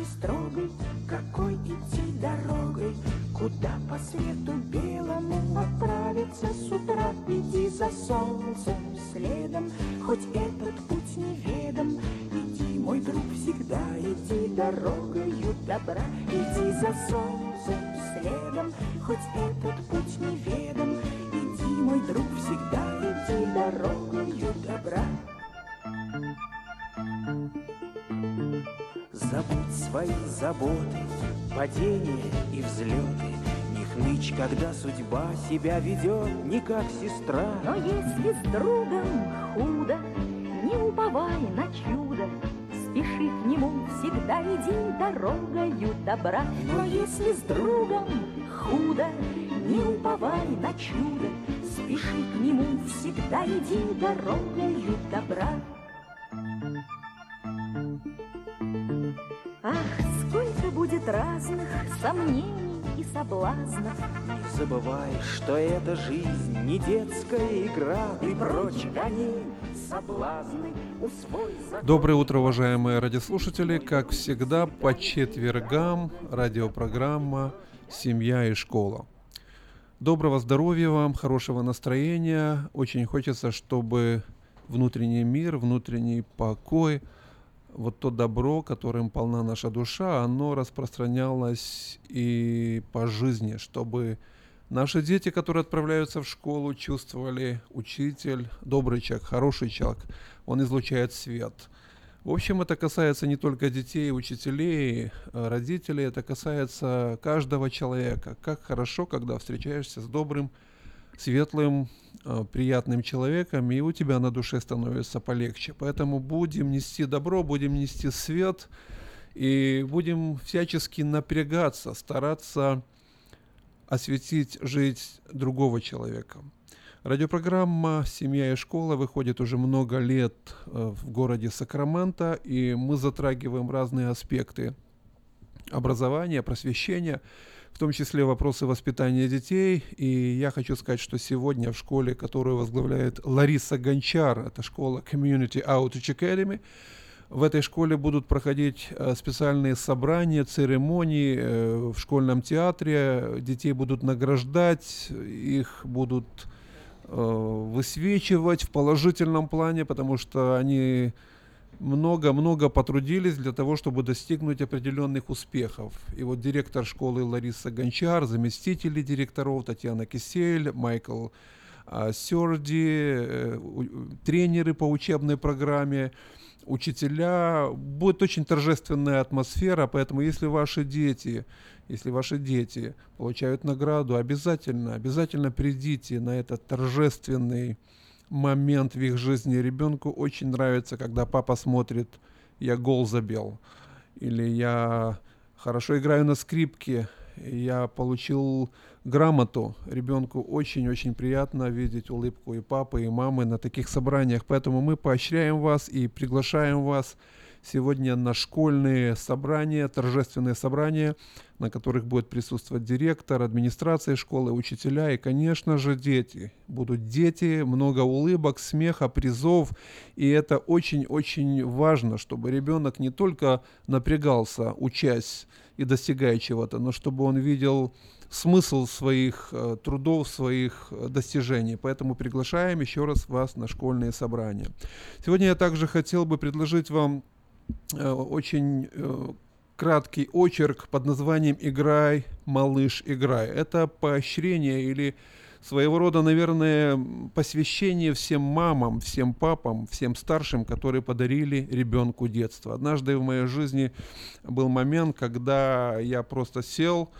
Жизни строгой, какой идти дорогой, Куда по свету белому отправиться с утра. Иди за солнцем следом, хоть этот путь неведом. Иди, мой друг, всегда иди дорогою добра. Иди за солнцем следом, хоть этот путь неведом. Иди, мой друг, всегда иди дорогою добра. Забудь свои заботы, падения и взлеты, Не хнычь, когда судьба себя ведет не как сестра. Но если с другом худо, не уповай на чудо, Спеши к нему, всегда иди дорогою добра. Но если с другом худо, не уповай на чудо, Спеши к нему, всегда иди дорогою добра. Ах, сколько будет разных сомнений и соблазнов. Не забывай, что эта жизнь не детская игра, И прочь гони соблазны. Доброе утро, уважаемые радиослушатели. Как всегда, по четвергам радиопрограмма «Семья и школа». Доброго здоровья вам, хорошего настроения. Очень хочется, чтобы внутренний мир, внутренний покой – вот то добро, которым полна наша душа, оно распространялось и по жизни, чтобы наши дети, которые отправляются в школу, чувствовали учитель, добрый человек, хороший человек, он излучает свет. В общем, это касается не только детей, учителей, родителей, это касается каждого человека. Как хорошо, когда встречаешься с добрым, светлым, Э, приятным человеком, и у тебя на душе становится полегче. Поэтому будем нести добро, будем нести свет, и будем всячески напрягаться, стараться осветить жизнь другого человека. Радиопрограмма «Семья и школа» выходит уже много лет э, в городе Сакраменто, и мы затрагиваем разные аспекты образования, просвещения – в том числе вопросы воспитания детей. И я хочу сказать, что сегодня в школе, которую возглавляет Лариса Гончар, это школа Community Outreach Academy, в этой школе будут проходить э, специальные собрания, церемонии э, в школьном театре. Детей будут награждать, их будут э, высвечивать в положительном плане, потому что они много-много потрудились для того, чтобы достигнуть определенных успехов. И вот директор школы Лариса Гончар, заместители директоров Татьяна Кисель, Майкл а, Сёрди, э, тренеры по учебной программе, учителя. Будет очень торжественная атмосфера, поэтому если ваши дети, если ваши дети получают награду, обязательно, обязательно придите на этот торжественный момент в их жизни. Ребенку очень нравится, когда папа смотрит «Я гол забил» или «Я хорошо играю на скрипке», я получил грамоту. Ребенку очень-очень приятно видеть улыбку и папы, и мамы на таких собраниях. Поэтому мы поощряем вас и приглашаем вас сегодня на школьные собрания, торжественные собрания, на которых будет присутствовать директор, администрация школы, учителя и, конечно же, дети. Будут дети, много улыбок, смеха, призов. И это очень-очень важно, чтобы ребенок не только напрягался, учась и достигая чего-то, но чтобы он видел смысл своих э, трудов, своих э, достижений. Поэтому приглашаем еще раз вас на школьные собрания. Сегодня я также хотел бы предложить вам очень э, краткий очерк под названием «Играй, малыш, играй». Это поощрение или своего рода, наверное, посвящение всем мамам, всем папам, всем старшим, которые подарили ребенку детство. Однажды в моей жизни был момент, когда я просто сел,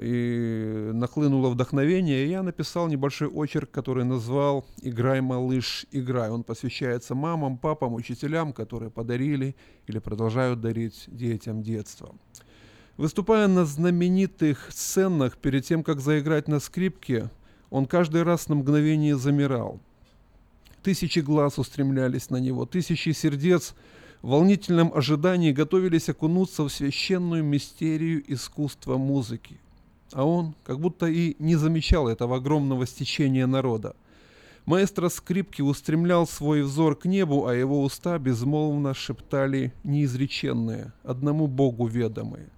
и нахлынуло вдохновение, и я написал небольшой очерк, который назвал «Играй, малыш, играй». Он посвящается мамам, папам, учителям, которые подарили или продолжают дарить детям детство. Выступая на знаменитых сценах перед тем, как заиграть на скрипке, он каждый раз на мгновение замирал. Тысячи глаз устремлялись на него, тысячи сердец в волнительном ожидании готовились окунуться в священную мистерию искусства музыки. А он как будто и не замечал этого огромного стечения народа. Маэстро скрипки устремлял свой взор к небу, а его уста безмолвно шептали неизреченные, одному Богу ведомые.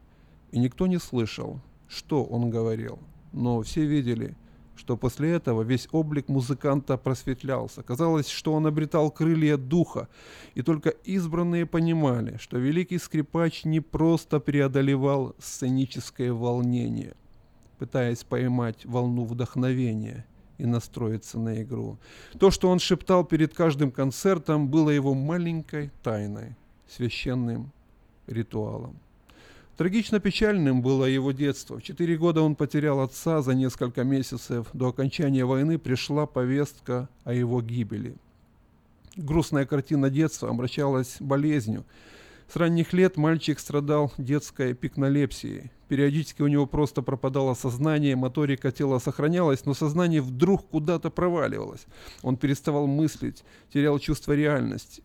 И никто не слышал, что он говорил, но все видели – что после этого весь облик музыканта просветлялся. Казалось, что он обретал крылья духа, и только избранные понимали, что великий скрипач не просто преодолевал сценическое волнение, пытаясь поймать волну вдохновения и настроиться на игру. То, что он шептал перед каждым концертом, было его маленькой тайной, священным ритуалом. Трагично печальным было его детство. В четыре года он потерял отца, за несколько месяцев до окончания войны пришла повестка о его гибели. Грустная картина детства обращалась болезнью. С ранних лет мальчик страдал детской пикнолепсией. Периодически у него просто пропадало сознание, моторика тела сохранялась, но сознание вдруг куда-то проваливалось. Он переставал мыслить, терял чувство реальности.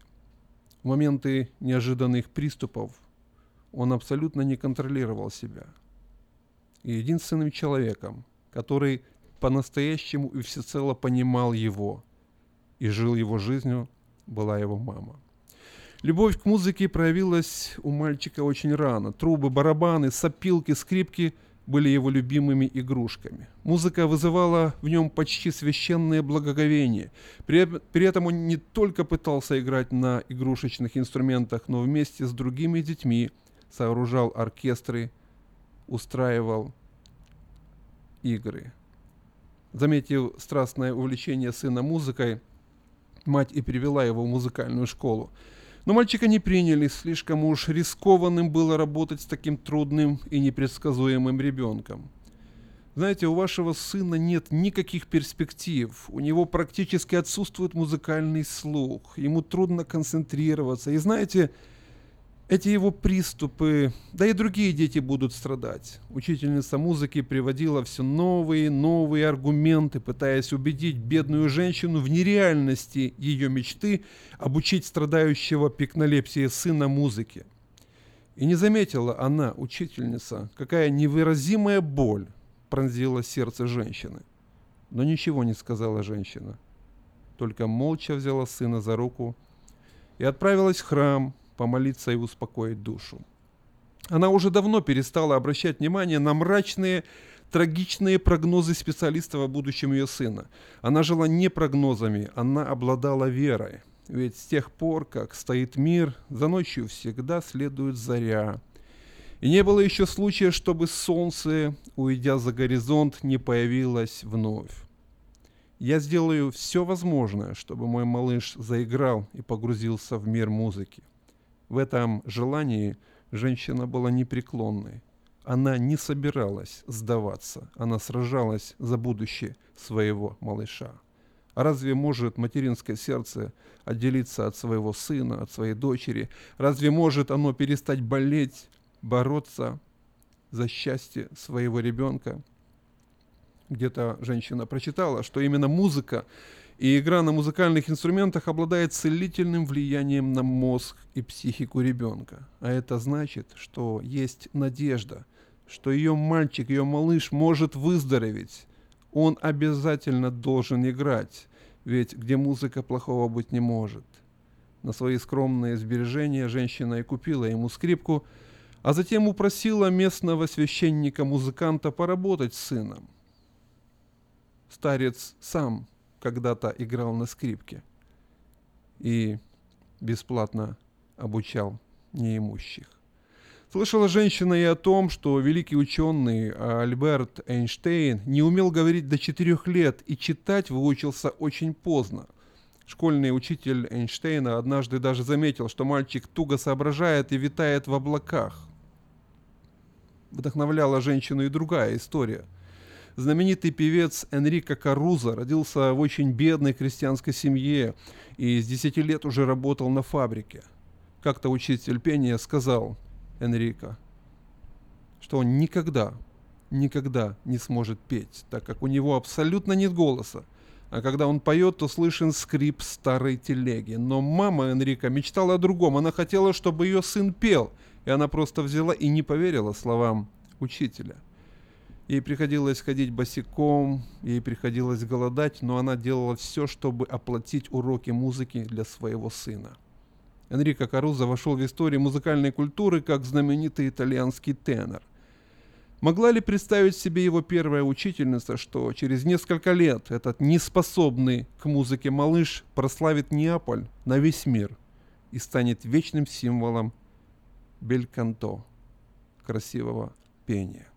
В моменты неожиданных приступов он абсолютно не контролировал себя. И единственным человеком, который по-настоящему и всецело понимал его и жил его жизнью, была его мама. Любовь к музыке проявилась у мальчика очень рано. Трубы, барабаны, сопилки, скрипки были его любимыми игрушками. Музыка вызывала в нем почти священное благоговение. При, при этом он не только пытался играть на игрушечных инструментах, но вместе с другими детьми – сооружал оркестры, устраивал игры. Заметив страстное увлечение сына музыкой, мать и привела его в музыкальную школу. Но мальчика не приняли, слишком уж рискованным было работать с таким трудным и непредсказуемым ребенком. Знаете, у вашего сына нет никаких перспектив, у него практически отсутствует музыкальный слух, ему трудно концентрироваться. И знаете, эти его приступы, да и другие дети будут страдать. Учительница музыки приводила все новые, новые аргументы, пытаясь убедить бедную женщину в нереальности ее мечты обучить страдающего пикнолепсией сына музыке. И не заметила она, учительница, какая невыразимая боль пронзила сердце женщины. Но ничего не сказала женщина, только молча взяла сына за руку и отправилась в храм, помолиться и успокоить душу. Она уже давно перестала обращать внимание на мрачные, трагичные прогнозы специалистов о будущем ее сына. Она жила не прогнозами, она обладала верой. Ведь с тех пор, как стоит мир, за ночью всегда следует заря. И не было еще случая, чтобы солнце, уйдя за горизонт, не появилось вновь. Я сделаю все возможное, чтобы мой малыш заиграл и погрузился в мир музыки. В этом желании женщина была непреклонной. Она не собиралась сдаваться, она сражалась за будущее своего малыша. А разве может материнское сердце отделиться от своего сына, от своей дочери? Разве может оно перестать болеть, бороться за счастье своего ребенка? Где-то женщина прочитала, что именно музыка и игра на музыкальных инструментах обладает целительным влиянием на мозг и психику ребенка. А это значит, что есть надежда, что ее мальчик, ее малыш может выздороветь. Он обязательно должен играть, ведь где музыка плохого быть не может. На свои скромные сбережения женщина и купила ему скрипку, а затем упросила местного священника-музыканта поработать с сыном. Старец сам когда-то играл на скрипке и бесплатно обучал неимущих. Слышала женщина и о том, что великий ученый Альберт Эйнштейн не умел говорить до четырех лет и читать выучился очень поздно. Школьный учитель Эйнштейна однажды даже заметил, что мальчик туго соображает и витает в облаках. Вдохновляла женщину и другая история. Знаменитый певец Энрико Каруза родился в очень бедной крестьянской семье и с 10 лет уже работал на фабрике. Как-то учитель пения сказал – Энрико, что он никогда, никогда не сможет петь, так как у него абсолютно нет голоса. А когда он поет, то слышен скрип старой телеги. Но мама Энрика мечтала о другом. Она хотела, чтобы ее сын пел. И она просто взяла и не поверила словам учителя. Ей приходилось ходить босиком, ей приходилось голодать, но она делала все, чтобы оплатить уроки музыки для своего сына. Энрико Карузо вошел в историю музыкальной культуры как знаменитый итальянский тенор. Могла ли представить себе его первая учительница, что через несколько лет этот неспособный к музыке малыш прославит Неаполь на весь мир и станет вечным символом бельканто, красивого пения?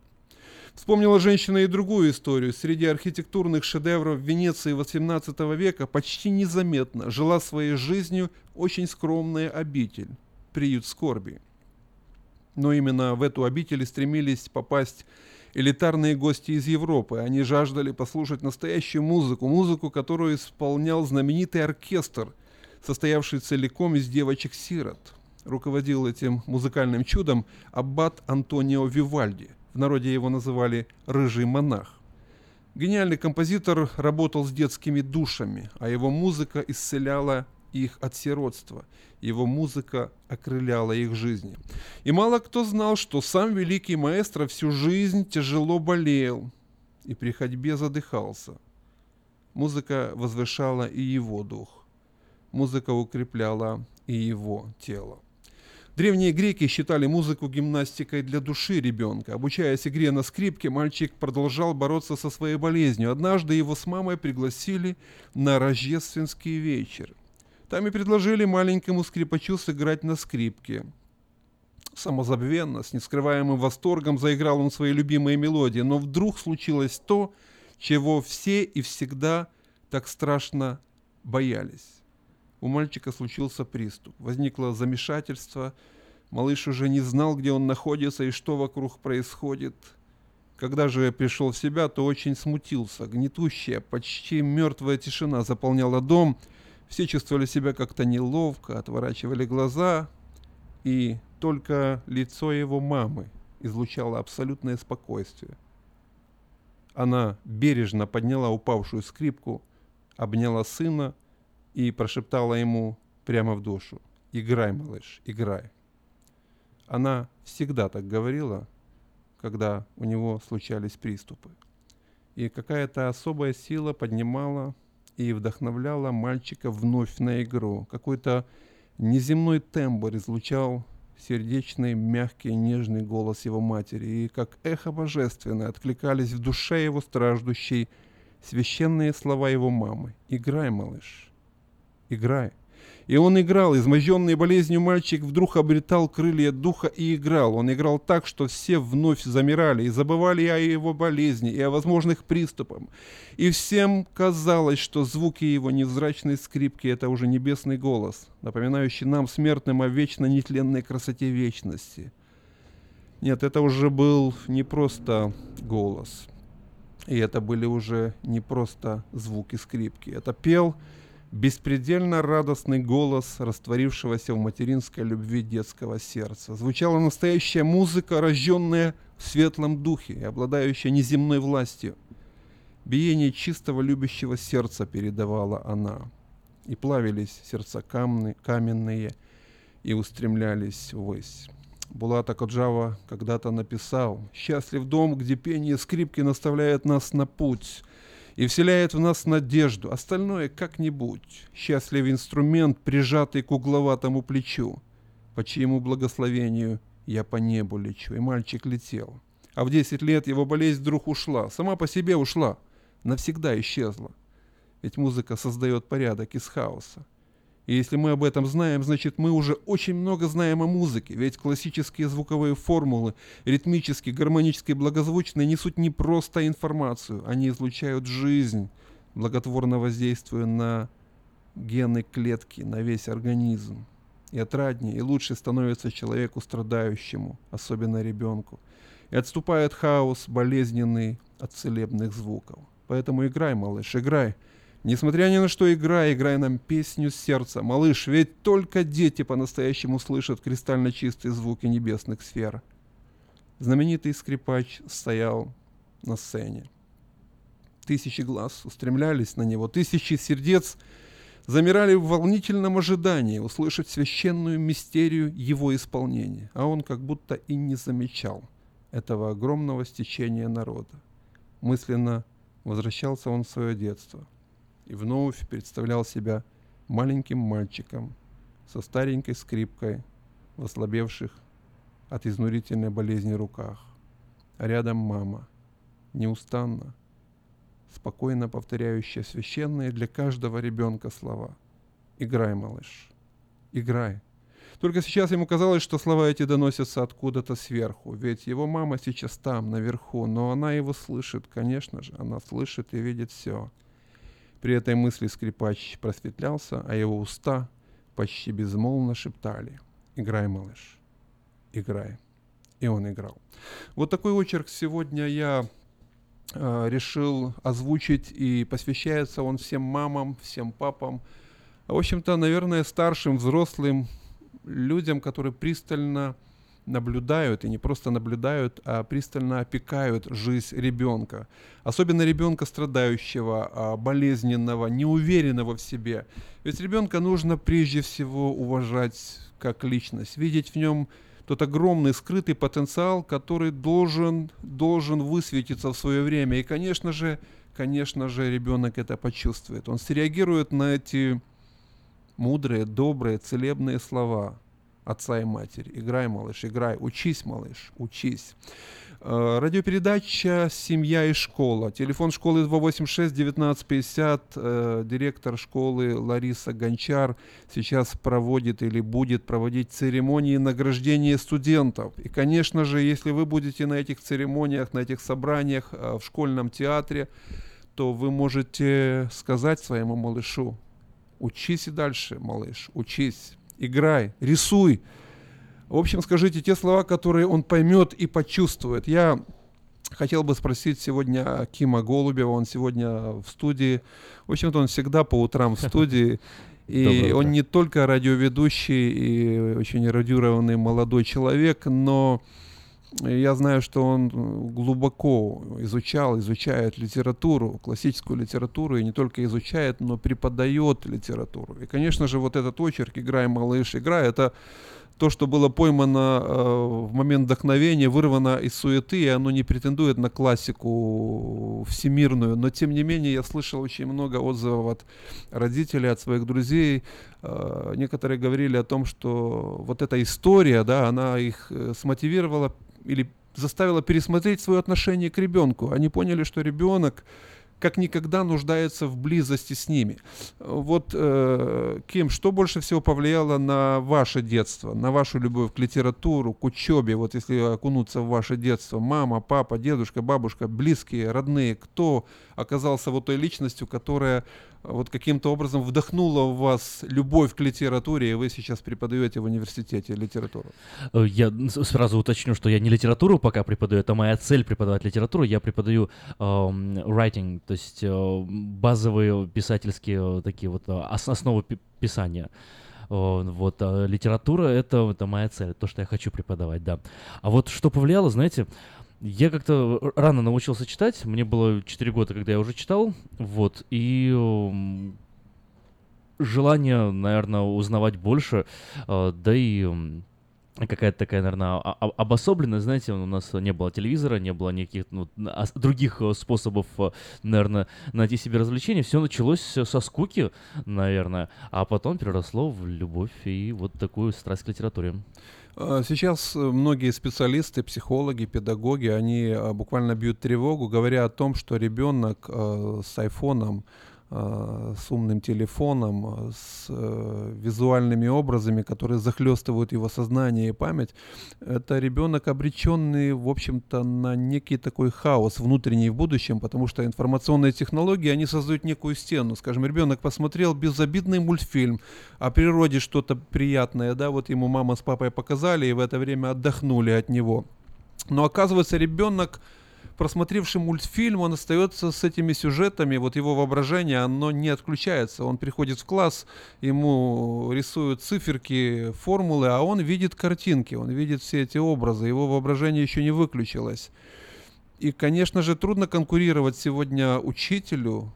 Вспомнила женщина и другую историю. Среди архитектурных шедевров Венеции XVIII века почти незаметно жила своей жизнью очень скромная обитель, приют скорби. Но именно в эту обитель стремились попасть элитарные гости из Европы. Они жаждали послушать настоящую музыку, музыку, которую исполнял знаменитый оркестр, состоявший целиком из девочек-сирот. Руководил этим музыкальным чудом аббат Антонио Вивальди. В народе его называли «рыжий монах». Гениальный композитор работал с детскими душами, а его музыка исцеляла их от сиротства. Его музыка окрыляла их жизни. И мало кто знал, что сам великий маэстро всю жизнь тяжело болел и при ходьбе задыхался. Музыка возвышала и его дух. Музыка укрепляла и его тело. Древние греки считали музыку гимнастикой для души ребенка. Обучаясь игре на скрипке, мальчик продолжал бороться со своей болезнью. Однажды его с мамой пригласили на рождественский вечер. Там и предложили маленькому скрипачу сыграть на скрипке. Самозабвенно, с нескрываемым восторгом заиграл он свои любимые мелодии, но вдруг случилось то, чего все и всегда так страшно боялись у мальчика случился приступ. Возникло замешательство. Малыш уже не знал, где он находится и что вокруг происходит. Когда же пришел в себя, то очень смутился. Гнетущая, почти мертвая тишина заполняла дом. Все чувствовали себя как-то неловко, отворачивали глаза. И только лицо его мамы излучало абсолютное спокойствие. Она бережно подняла упавшую скрипку, обняла сына – и прошептала ему прямо в душу. «Играй, малыш, играй». Она всегда так говорила, когда у него случались приступы. И какая-то особая сила поднимала и вдохновляла мальчика вновь на игру. Какой-то неземной тембр излучал сердечный, мягкий, нежный голос его матери, и как эхо божественное откликались в душе его страждущей священные слова его мамы. «Играй, малыш, играй. И он играл, изможденный болезнью мальчик вдруг обретал крылья духа и играл. Он играл так, что все вновь замирали и забывали о его болезни, и о возможных приступах. И всем казалось, что звуки его невзрачной скрипки — это уже небесный голос, напоминающий нам, смертным, о вечно нетленной красоте вечности. Нет, это уже был не просто голос. И это были уже не просто звуки скрипки. Это пел беспредельно радостный голос растворившегося в материнской любви детского сердца. Звучала настоящая музыка, рожденная в светлом духе и обладающая неземной властью. Биение чистого любящего сердца передавала она. И плавились сердца камны, каменные и устремлялись ввысь. Булата Коджава когда-то написал «Счастлив дом, где пение скрипки наставляет нас на путь» и вселяет в нас надежду, остальное как-нибудь. Счастлив инструмент, прижатый к угловатому плечу, по чьему благословению я по небу лечу. И мальчик летел. А в 10 лет его болезнь вдруг ушла, сама по себе ушла, навсегда исчезла. Ведь музыка создает порядок из хаоса. И если мы об этом знаем, значит мы уже очень много знаем о музыке, ведь классические звуковые формулы, ритмические, гармонические, благозвучные несут не просто информацию, они излучают жизнь, благотворно воздействуя на гены клетки, на весь организм. И отраднее, и лучше становится человеку страдающему, особенно ребенку. И отступает хаос болезненный от целебных звуков. Поэтому играй, малыш, играй – Несмотря ни на что, играй, играй нам песню сердца. Малыш, ведь только дети по-настоящему слышат кристально чистые звуки небесных сфер. Знаменитый скрипач стоял на сцене. Тысячи глаз устремлялись на него, тысячи сердец замирали в волнительном ожидании услышать священную мистерию его исполнения, а он как будто и не замечал этого огромного стечения народа. Мысленно возвращался он в свое детство – и вновь представлял себя маленьким мальчиком со старенькой скрипкой в ослабевших от изнурительной болезни руках. А рядом мама, неустанно, спокойно повторяющая священные для каждого ребенка слова. «Играй, малыш, играй». Только сейчас ему казалось, что слова эти доносятся откуда-то сверху, ведь его мама сейчас там, наверху, но она его слышит, конечно же, она слышит и видит все. При этой мысли скрипач просветлялся, а его уста почти безмолвно шептали «Играй, малыш, играй». И он играл. Вот такой очерк сегодня я э, решил озвучить, и посвящается он всем мамам, всем папам, а, в общем-то, наверное, старшим, взрослым людям, которые пристально наблюдают, и не просто наблюдают, а пристально опекают жизнь ребенка. Особенно ребенка страдающего, а, болезненного, неуверенного в себе. Ведь ребенка нужно прежде всего уважать как личность, видеть в нем тот огромный скрытый потенциал, который должен, должен высветиться в свое время. И, конечно же, конечно же, ребенок это почувствует. Он среагирует на эти мудрые, добрые, целебные слова – отца и матери. Играй, малыш, играй. Учись, малыш, учись. Э, радиопередача «Семья и школа». Телефон школы 286-1950. Э, директор школы Лариса Гончар сейчас проводит или будет проводить церемонии награждения студентов. И, конечно же, если вы будете на этих церемониях, на этих собраниях э, в школьном театре, то вы можете сказать своему малышу, учись и дальше, малыш, учись играй, рисуй. В общем, скажите те слова, которые он поймет и почувствует. Я хотел бы спросить сегодня Кима Голубева, он сегодня в студии. В общем-то, он всегда по утрам в студии. И он не только радиоведущий и очень эрудированный молодой человек, но я знаю, что он глубоко изучал, изучает литературу, классическую литературу, и не только изучает, но преподает литературу. И, конечно же, вот этот очерк «Играй, малыш, играй» — это то, что было поймано э, в момент вдохновения, вырвано из суеты, и оно не претендует на классику всемирную. Но, тем не менее, я слышал очень много отзывов от родителей, от своих друзей. Э, некоторые говорили о том, что вот эта история, да, она их э, смотивировала или заставила пересмотреть свое отношение к ребенку. Они поняли, что ребенок как никогда нуждается в близости с ними. Вот, э, Ким, что больше всего повлияло на ваше детство, на вашу любовь к литературу, к учебе, вот если окунуться в ваше детство? Мама, папа, дедушка, бабушка, близкие, родные, кто оказался вот той личностью, которая вот каким-то образом вдохнула в вас любовь к литературе, и вы сейчас преподаете в университете литературу? Э, Я сразу уточню, что я не литературу пока преподаю, это моя цель преподавать литературу. Я преподаю эм, writing, то есть э, базовые писательские э, такие вот э, основы писания. Вот, а литература это, это моя цель, то, что я хочу преподавать, да. А вот что повлияло, знаете, я как-то рано научился читать, мне было 4 года, когда я уже читал, вот, и желание, наверное, узнавать больше, э, да и какая-то такая, наверное, обособленность, знаете, у нас не было телевизора, не было никаких ну, других э, способов, э, наверное, найти себе развлечения. Все началось со скуки, наверное, а потом переросло в любовь и вот такую страсть к литературе. А, сейчас многие специалисты, психологи, педагоги, они а, буквально бьют тревогу, говоря о том, что ребенок а, с айфоном, с умным телефоном, с э, визуальными образами, которые захлестывают его сознание и память, это ребенок обреченный, в общем-то, на некий такой хаос внутренний в будущем, потому что информационные технологии, они создают некую стену. Скажем, ребенок посмотрел безобидный мультфильм о природе, что-то приятное, да, вот ему мама с папой показали, и в это время отдохнули от него. Но оказывается, ребенок просмотревший мультфильм, он остается с этими сюжетами, вот его воображение, оно не отключается. Он приходит в класс, ему рисуют циферки, формулы, а он видит картинки, он видит все эти образы, его воображение еще не выключилось. И, конечно же, трудно конкурировать сегодня учителю,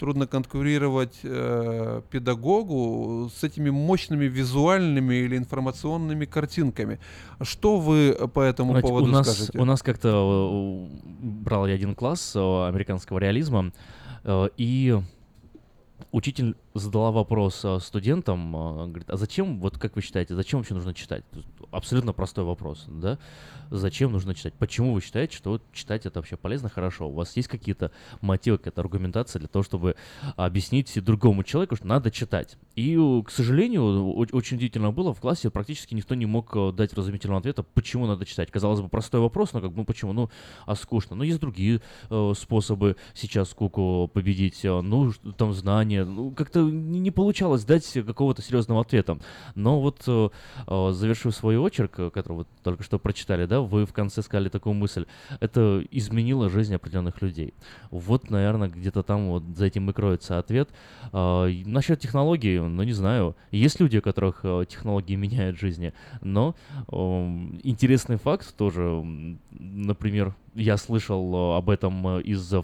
трудно конкурировать э, педагогу с этими мощными визуальными или информационными картинками. Что вы по этому Знаете, поводу у нас, скажете? У нас как-то э, брал я один класс э, американского реализма, э, и учитель задала вопрос студентам, говорит, а зачем, вот как вы считаете, зачем вообще нужно читать? Абсолютно простой вопрос, да? зачем нужно читать. Почему вы считаете, что читать это вообще полезно, хорошо? У вас есть какие-то мотивы, какая-то аргументация для того, чтобы объяснить другому человеку, что надо читать? И, к сожалению, очень удивительно было, в классе практически никто не мог э, дать разумительного ответа, почему надо читать. Казалось бы, простой вопрос, но как, ну почему? Ну, а скучно. Ну, есть другие э, способы сейчас скуку победить. Э, ну, там знания. Ну, как-то не получалось дать какого-то серьезного ответа. Но вот, э, э завершив свой очерк, который вот только что прочитали, да, вы в конце сказали такую мысль, это изменило жизнь определенных людей. Вот, наверное, где-то там вот за этим и кроется ответ. Насчет технологий, ну, не знаю. Есть люди, у которых э, технологии меняют жизни, но интересный факт тоже, например, я слышал э, об этом э, из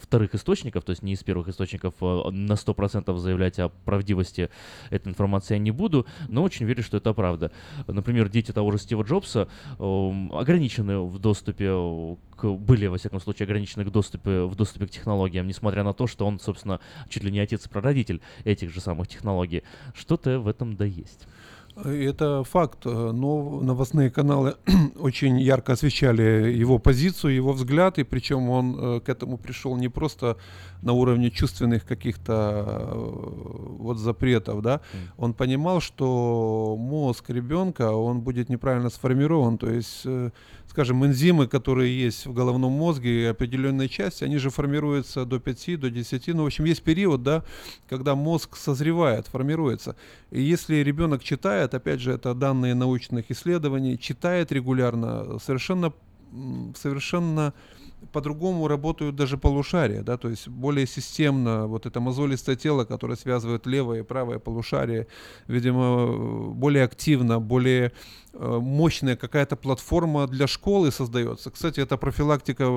вторых источников, то есть не из первых источников э, на 100% заявлять о правдивости этой информации я не буду, но очень верю, что это правда. Например, дети того же Стива Джобса э, ограничены в доступе к, были, во всяком случае, ограничены к доступе, в доступе к технологиям, несмотря на то, что он, собственно, чуть ли не отец и прародитель этих же самых технологий. Что-то в этом да есть. Это факт, но новостные каналы очень ярко освещали его позицию, его взгляд, и причем он э, к этому пришел не просто на уровне чувственных каких-то э, вот запретов, да, он понимал, что мозг ребенка, он будет неправильно сформирован, то есть э, скажем, энзимы, которые есть в головном мозге, определенные части, они же формируются до 5, до 10. Ну, в общем, есть период, да, когда мозг созревает, формируется. И если ребенок читает, опять же, это данные научных исследований, читает регулярно, совершенно, совершенно по-другому работают даже полушария, да, то есть более системно вот это мозолистое тело, которое связывает левое и правое полушарие, видимо, более активно, более мощная какая-то платформа для школы создается. Кстати, это профилактика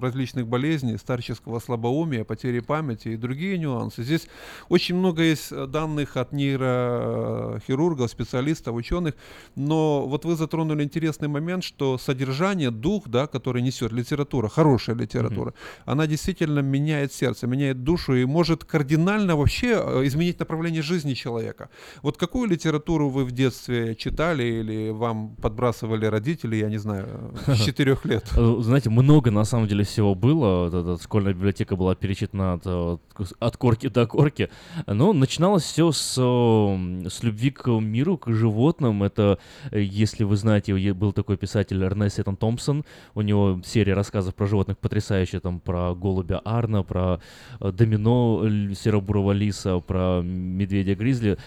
различных болезней, старческого слабоумия, потери памяти и другие нюансы. Здесь очень много есть э, данных от нейрохирургов, специалистов, ученых, но вот вы затронули интересный момент, что содержание, дух, да, который несет литература, хорошая литература, она действительно меняет сердце, меняет душу и может кардинально вообще э, изменить направление жизни человека. Вот какую литературу вы в детстве читали или вам подбрасывали родители, я не знаю, с четырех лет? Э, Знаете, много на самом деле всего было. Эта школьная библиотека была перечитана от, э, от корки до корки. Но начиналось все с, э, с любви к миру, к животным. Это, если вы знаете, был такой писатель Эрнест Эттон Томпсон. У него серия рассказов про животных потрясающая. Там про голубя Арна, про домино серо-бурого лиса, про медведя Гризли.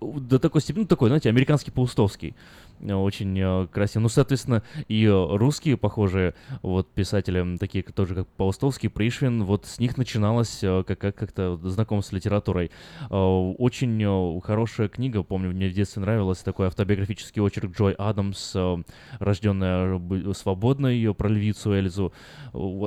До такой степени, ну такой, знаете, американский Паустовский. Очень э, красиво. Ну, соответственно, и э, русские похожие вот писатели, такие тоже как Паустовский, Пришвин, вот с них начиналось э, как, как- как-то знакомство с литературой. Очень хорошая книга, помню, мне в детстве нравилась, такой автобиографический очерк Джой Адамс, рожденная свободной, э, про львицу Эльзу.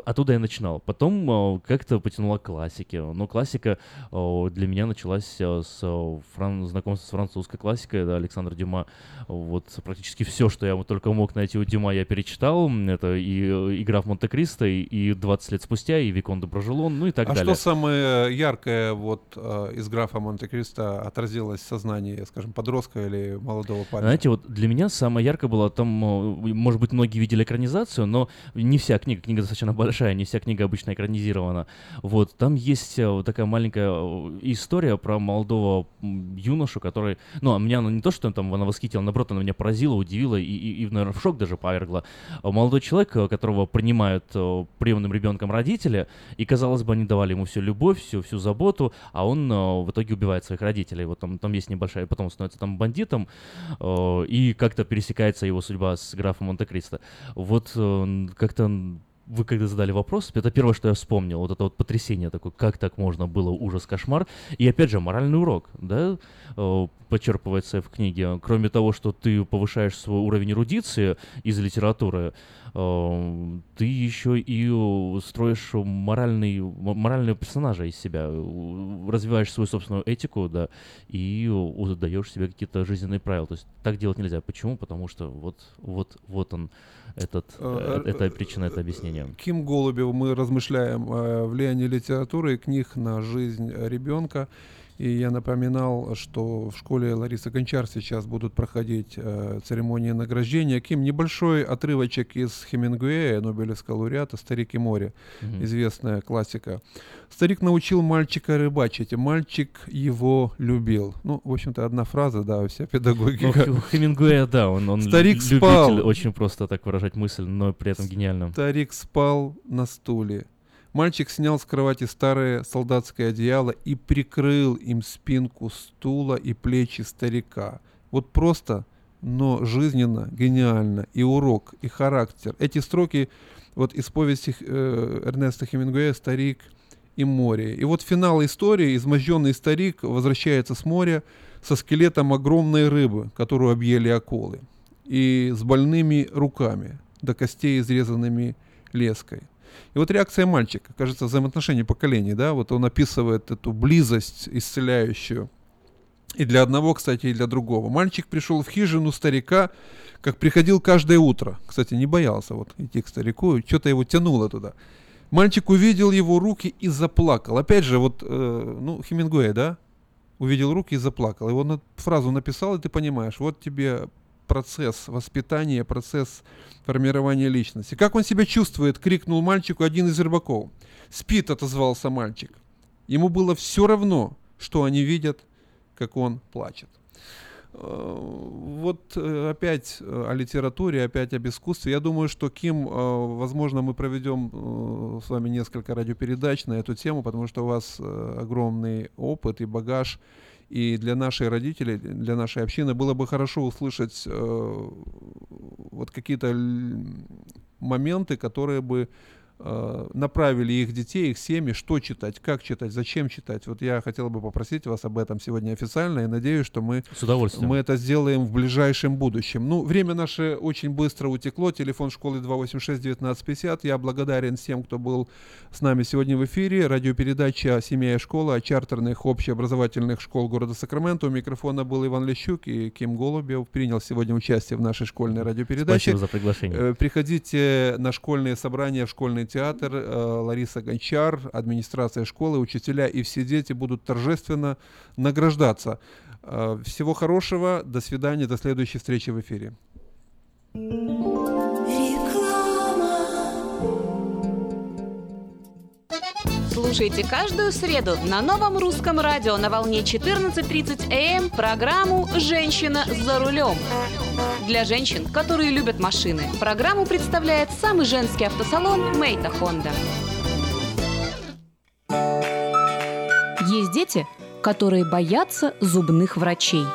Оттуда я начинал. Потом как-то потянула к классике. Но классика для меня началась с фран- знакомства с французской классикой, да, Александр Дюма. Вот практически все, что я только мог найти у Дюма, я перечитал. Это и э, «Игра в Монте-Кристо», и- и «20 лет спустя», и «Викон де Брожелон», ну и так а далее. что самое яркое вот э, из графа Монте-Кристо отразилось в сознании, скажем, подростка или молодого парня? Знаете, вот для меня самое яркое было там, э, может быть, многие видели экранизацию, но не вся книга, книга достаточно большая, не вся книга обычно экранизирована. Вот, там есть вот такая маленькая история про молодого юношу, который, ну, а меня она не то, что там она восхитила, наоборот, она меня поразила, удивила и, и, и, наверное, в шок даже повергла. А Молодой человек, э, которого принимают э, приемным ребенком родители, и, казалось бы, они давали ему всю любовь, всю, всю заботу, а он э, в итоге убивает своих родителей. Вот там, там есть небольшая, потом становится там бандитом, и как-то пересекается его судьба с графом Монте-Кристо. Вот как-то вы когда задали вопрос, это первое, что я вспомнил, вот это вот потрясение такое, как так можно было, ужас, кошмар. И опять же, моральный урок, да, э, почерпывается в книге. Кроме того, что ты повышаешь свой уровень эрудиции из литературы, ты еще и э, строишь моральный, морального персонажа из себя, э, развиваешь свою собственную этику, да, и э, даешь себе какие-то жизненные правила. То есть так делать нельзя. Почему? Потому что вот, вот, вот он, этот, эта причина, это объяснение. Ким Голубев мы размышляем о влиянии литературы и книг на жизнь ребенка. И я напоминал, что в школе Ларисы Гончар сейчас будут проходить э, церемонии награждения. Ким, небольшой отрывочек из Хемингуэя, Нобелевского лауреата «Старик и море», Мгм. известная классика. Старик научил мальчика рыбачить, и мальчик его любил. Ну, в общем-то, одна фраза, да, вся педагогика. Ну, Хемингуэя, да, он, он Старик лю- спал. любитель очень просто так выражать мысль, но при этом гениально. Старик спал на стуле. Мальчик снял с кровати старое солдатское одеяло и прикрыл им спинку стула и плечи старика. Вот просто, но жизненно, гениально. И урок, и характер. Эти строки вот из повести э, Эрнеста Хемингуэя «Старик и море». И вот финал истории. Изможденный старик возвращается с моря со скелетом огромной рыбы, которую объели акулы, и с больными руками, до костей изрезанными леской. И вот реакция мальчика, кажется, взаимоотношения поколений, да, вот он описывает эту близость исцеляющую. И для одного, кстати, и для другого. Мальчик пришел в хижину старика, как приходил каждое утро. Кстати, не боялся вот идти к старику, что-то его тянуло туда. Мальчик увидел его руки и заплакал. Опять же, вот, э, ну, Хемингуэй, да? Увидел руки и заплакал. Он на- фразу написал, и ты понимаешь, вот тебе процесс воспитания, процесс формирования личности. Как он себя чувствует, крикнул мальчику один из рыбаков. Спит, отозвался мальчик. Ему было все равно, что они видят, как он плачет. Э, Вот э, опять э, о литературе, опять об искусстве. Я думаю, что Ким, возможно, мы проведем с вами несколько радиопередач на эту тему, потому что у вас огромный опыт и багаж. И для нашей родителей, для нашей общины было бы хорошо услышать э, вот какие-то моменты, которые бы направили их детей, их семьи, что читать, как читать, зачем читать. Вот я хотел бы попросить вас об этом сегодня официально и надеюсь, что мы, С удовольствием. мы это сделаем в ближайшем будущем. Ну, время наше очень быстро утекло. Телефон школы 286-1950. Я благодарен всем, кто был с нами сегодня в эфире. Радиопередача «Семья и школа» о чартерных общеобразовательных школ города Сакраменто. У микрофона был Иван Лещук и Ким Голубев. Принял сегодня участие в нашей школьной радиопередаче. Спасибо за приглашение. Э, Приходите на школьные собрания в школьные оперный театр, э, Лариса Гончар, администрация школы, учителя и все дети будут торжественно награждаться. Э, всего хорошего, до свидания, до следующей встречи в эфире. Слушайте каждую среду на новом русском радио на волне 14.30 АМ программу «Женщина за рулем». Для женщин, которые любят машины, программу представляет самый женский автосалон «Мейта Хонда». Есть дети, которые боятся зубных врачей.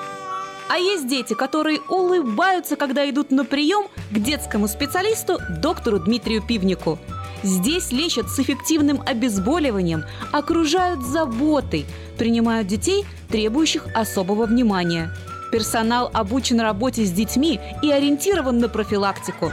А есть дети, которые улыбаются, когда идут на прием к детскому специалисту доктору Дмитрию Пивнику. Здесь лечат с эффективным обезболиванием, окружают заботой, принимают детей, требующих особого внимания. Персонал обучен работе с детьми и ориентирован на профилактику.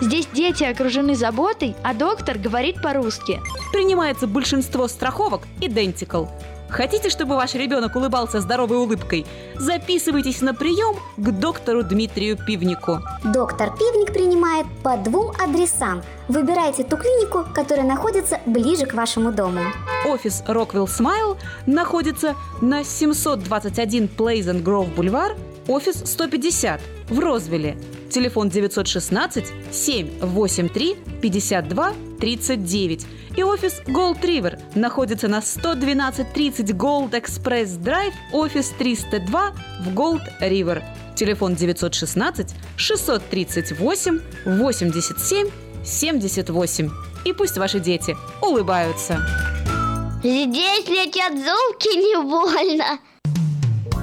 Здесь дети окружены заботой, а доктор говорит по-русски. Принимается большинство страховок Identical. Хотите, чтобы ваш ребенок улыбался здоровой улыбкой? Записывайтесь на прием к доктору Дмитрию Пивнику. Доктор Пивник принимает по двум адресам. Выбирайте ту клинику, которая находится ближе к вашему дому. Офис Rockwell Smile находится на 721 Pleasant Grove Boulevard, офис 150 в Розвилле. Телефон 916 783 52 39. И офис Gold River находится на 11230 Gold Express Drive, офис 302 в Gold River. Телефон 916 638 87 78. И пусть ваши дети улыбаются. Здесь летят зубки не больно.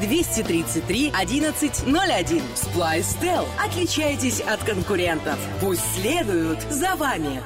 233 1101. Splystel. Отличайтесь от конкурентов. Пусть следуют за вами.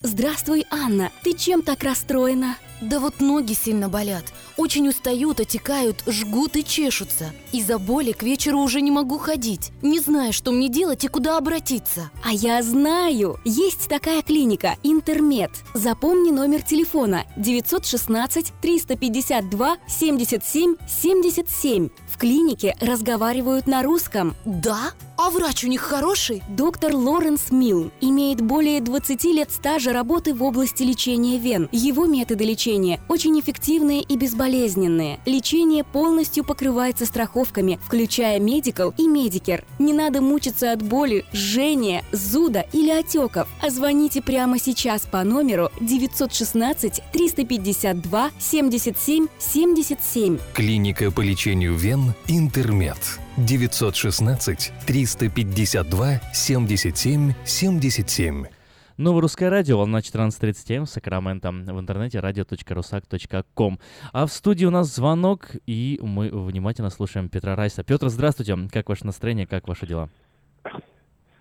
Здравствуй, Анна. Ты чем так расстроена? Да вот ноги сильно болят. Очень устают, отекают, жгут и чешутся. Из-за боли к вечеру уже не могу ходить. Не знаю, что мне делать и куда обратиться. А я знаю! Есть такая клиника «Интермед». Запомни номер телефона 916 352 77 77. В клинике разговаривают на русском. Да? А врач у них хороший? Доктор Лоренс Милл имеет более 20 лет стажа работы в области лечения вен. Его методы лечения очень эффективные и безболезненные. Лечение полностью покрывается страховками, включая Medical и Medicare. Не надо мучиться от боли, жжения, зуда или отеков. А звоните прямо сейчас по номеру 916 352 77 77. Клиника по лечению вен «Интермед». 916 352 77 77. Новое русское радио, волна 14.37 в Сакраменто, в интернете radio.rusak.com. А в студии у нас звонок, и мы внимательно слушаем Петра Райса. Петр, здравствуйте, как ваше настроение, как ваши дела?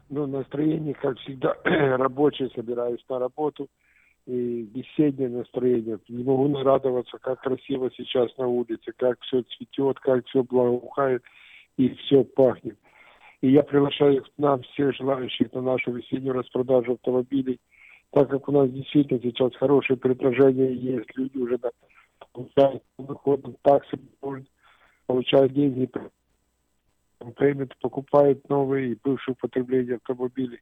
Ну, настроение, как всегда, рабочее, собираюсь на работу, и весеннее настроение. Не могу нарадоваться, как красиво сейчас на улице, как все цветет, как все благоухает и все пахнет. И я приглашаю к нам всех желающих на нашу весеннюю распродажу автомобилей. Так как у нас действительно сейчас хорошее предложение есть, люди уже да, получают выходом таксы, получают деньги, пеймент, покупают новые и бывшие употребления автомобилей.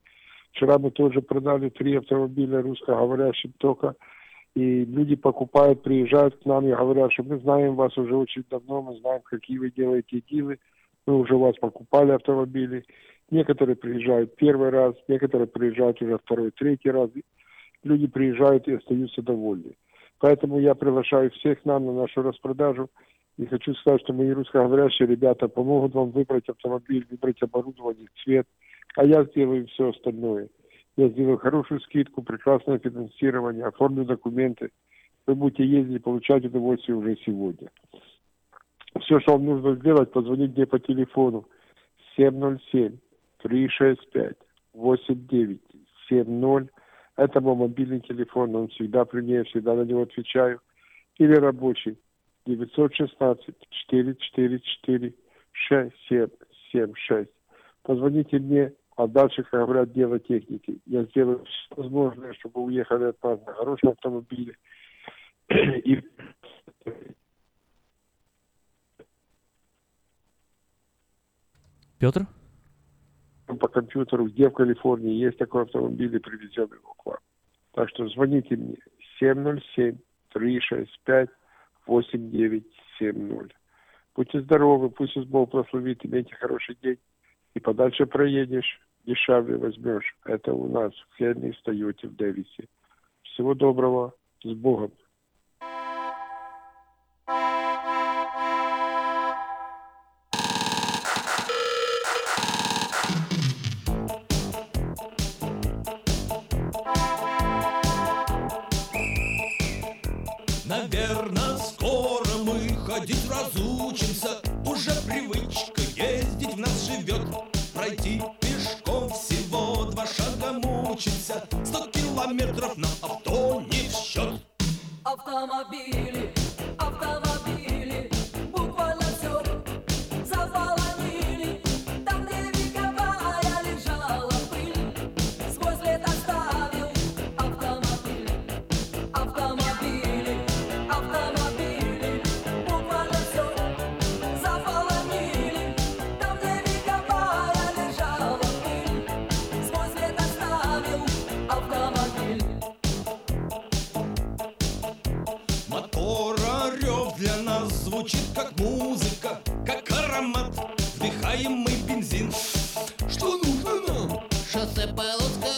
Вчера мы тоже продали три автомобиля русскоговорящим только, и люди покупают, приезжают к нам и говорят, что мы знаем вас уже очень давно, мы знаем, какие вы делаете дилы, мы уже у вас покупали автомобили. Некоторые приезжают первый раз, некоторые приезжают уже второй, третий раз. Люди приезжают и остаются довольны. Поэтому я приглашаю всех нам на нашу распродажу. И хочу сказать, что мои русскоговорящие ребята помогут вам выбрать автомобиль, выбрать оборудование, цвет. А я сделаю все остальное. Я сделаю хорошую скидку, прекрасное финансирование, оформлю документы. Вы будете ездить и получать удовольствие уже сегодня. Все, что вам нужно сделать, позвонить мне по телефону 707 365 8970. Это мой мобильный телефон, он всегда при мне, я всегда на него отвечаю. Или рабочий 916 444 6776. Позвоните мне, а дальше, как говорят, дело техники. Я сделаю все возможное, чтобы уехали от нас на хорошем автомобиле. И Петр? по компьютеру, где в Калифорнии есть такой автомобиль, и привезем его к вам. Так что звоните мне 707-365-8970. Будьте здоровы, пусть вас Бог благословит, имейте хороший день. И подальше проедешь, дешевле возьмешь. Это у нас в Хенли, в Тойоте, в Дэвисе. Всего доброго, с Богом.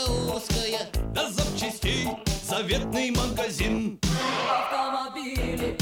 Узкая, До запчастей заветный магазин. Автомобили,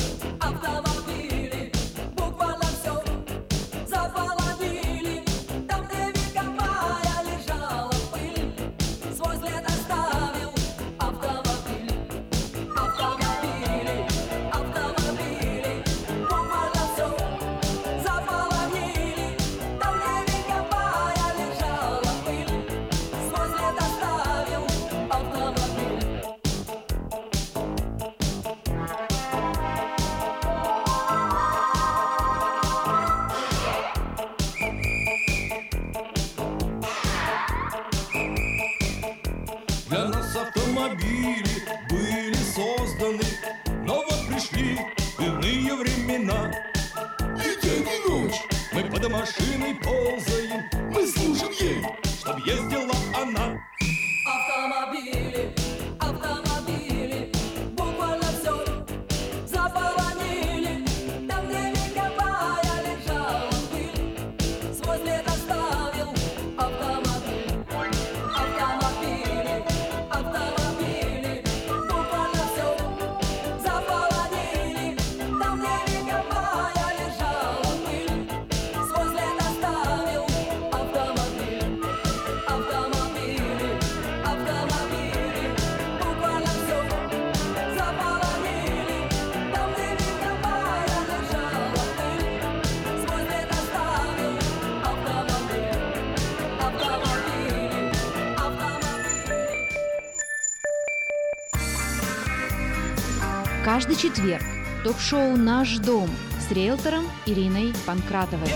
ток-шоу «Наш дом» с риэлтором Ириной Панкратовой.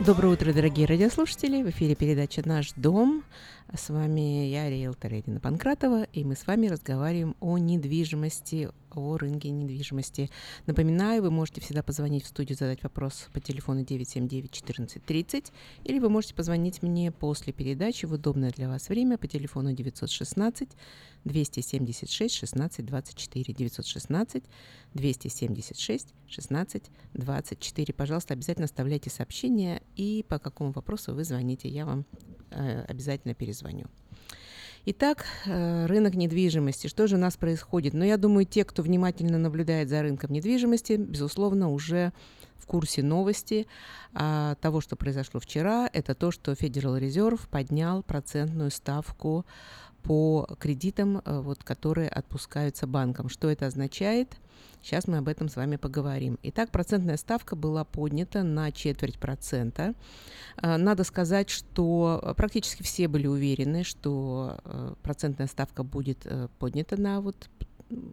Доброе утро, дорогие радиослушатели. В эфире передача «Наш дом». С вами я, риэлтор Ирина Панкратова, и мы с вами разговариваем о недвижимости, о рынке недвижимости. Напоминаю, вы можете всегда позвонить в студию, задать вопрос по телефону 979-1430, или вы можете позвонить мне после передачи в удобное для вас время по телефону 916 276 16 24 916 276 16 24. Пожалуйста, обязательно оставляйте сообщения и по какому вопросу вы звоните. Я вам обязательно перезвоню. Итак, э, рынок недвижимости. Что же у нас происходит? Ну, я думаю, те, кто внимательно наблюдает за рынком недвижимости, безусловно, уже в курсе новости а, того, что произошло вчера. Это то, что Federal Reserve поднял процентную ставку по кредитам, э, вот, которые отпускаются банкам. Что это означает? Сейчас мы об этом с вами поговорим. Итак, процентная ставка была поднята на четверть процента. Э, надо сказать, что практически все были уверены, что э, процентная ставка будет поднята на вот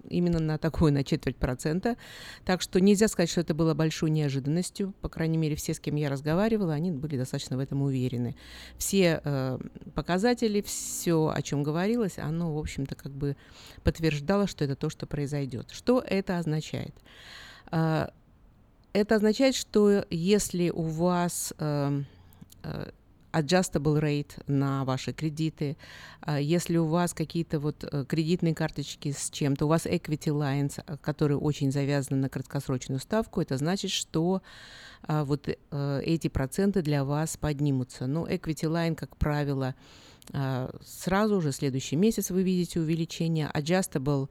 именно на такую, на четверть процента. Так что нельзя сказать, что это было большой неожиданностью. По крайней мере, все, с кем я разговаривала, они были достаточно в этом уверены. Все э, показатели, все, о чем говорилось, оно, в общем-то, как бы подтверждало, что это то, что произойдет. Что это означает? Э, это означает, что если у вас э, э adjustable rate на ваши кредиты. А если у вас какие-то вот э, кредитные карточки с чем-то, у вас equity lines, э, которые очень завязаны на краткосрочную ставку, это значит, что а, вот э, эти проценты для вас поднимутся. Но equity line, как правило, сразу же следующий месяц вы видите увеличение. Adjustable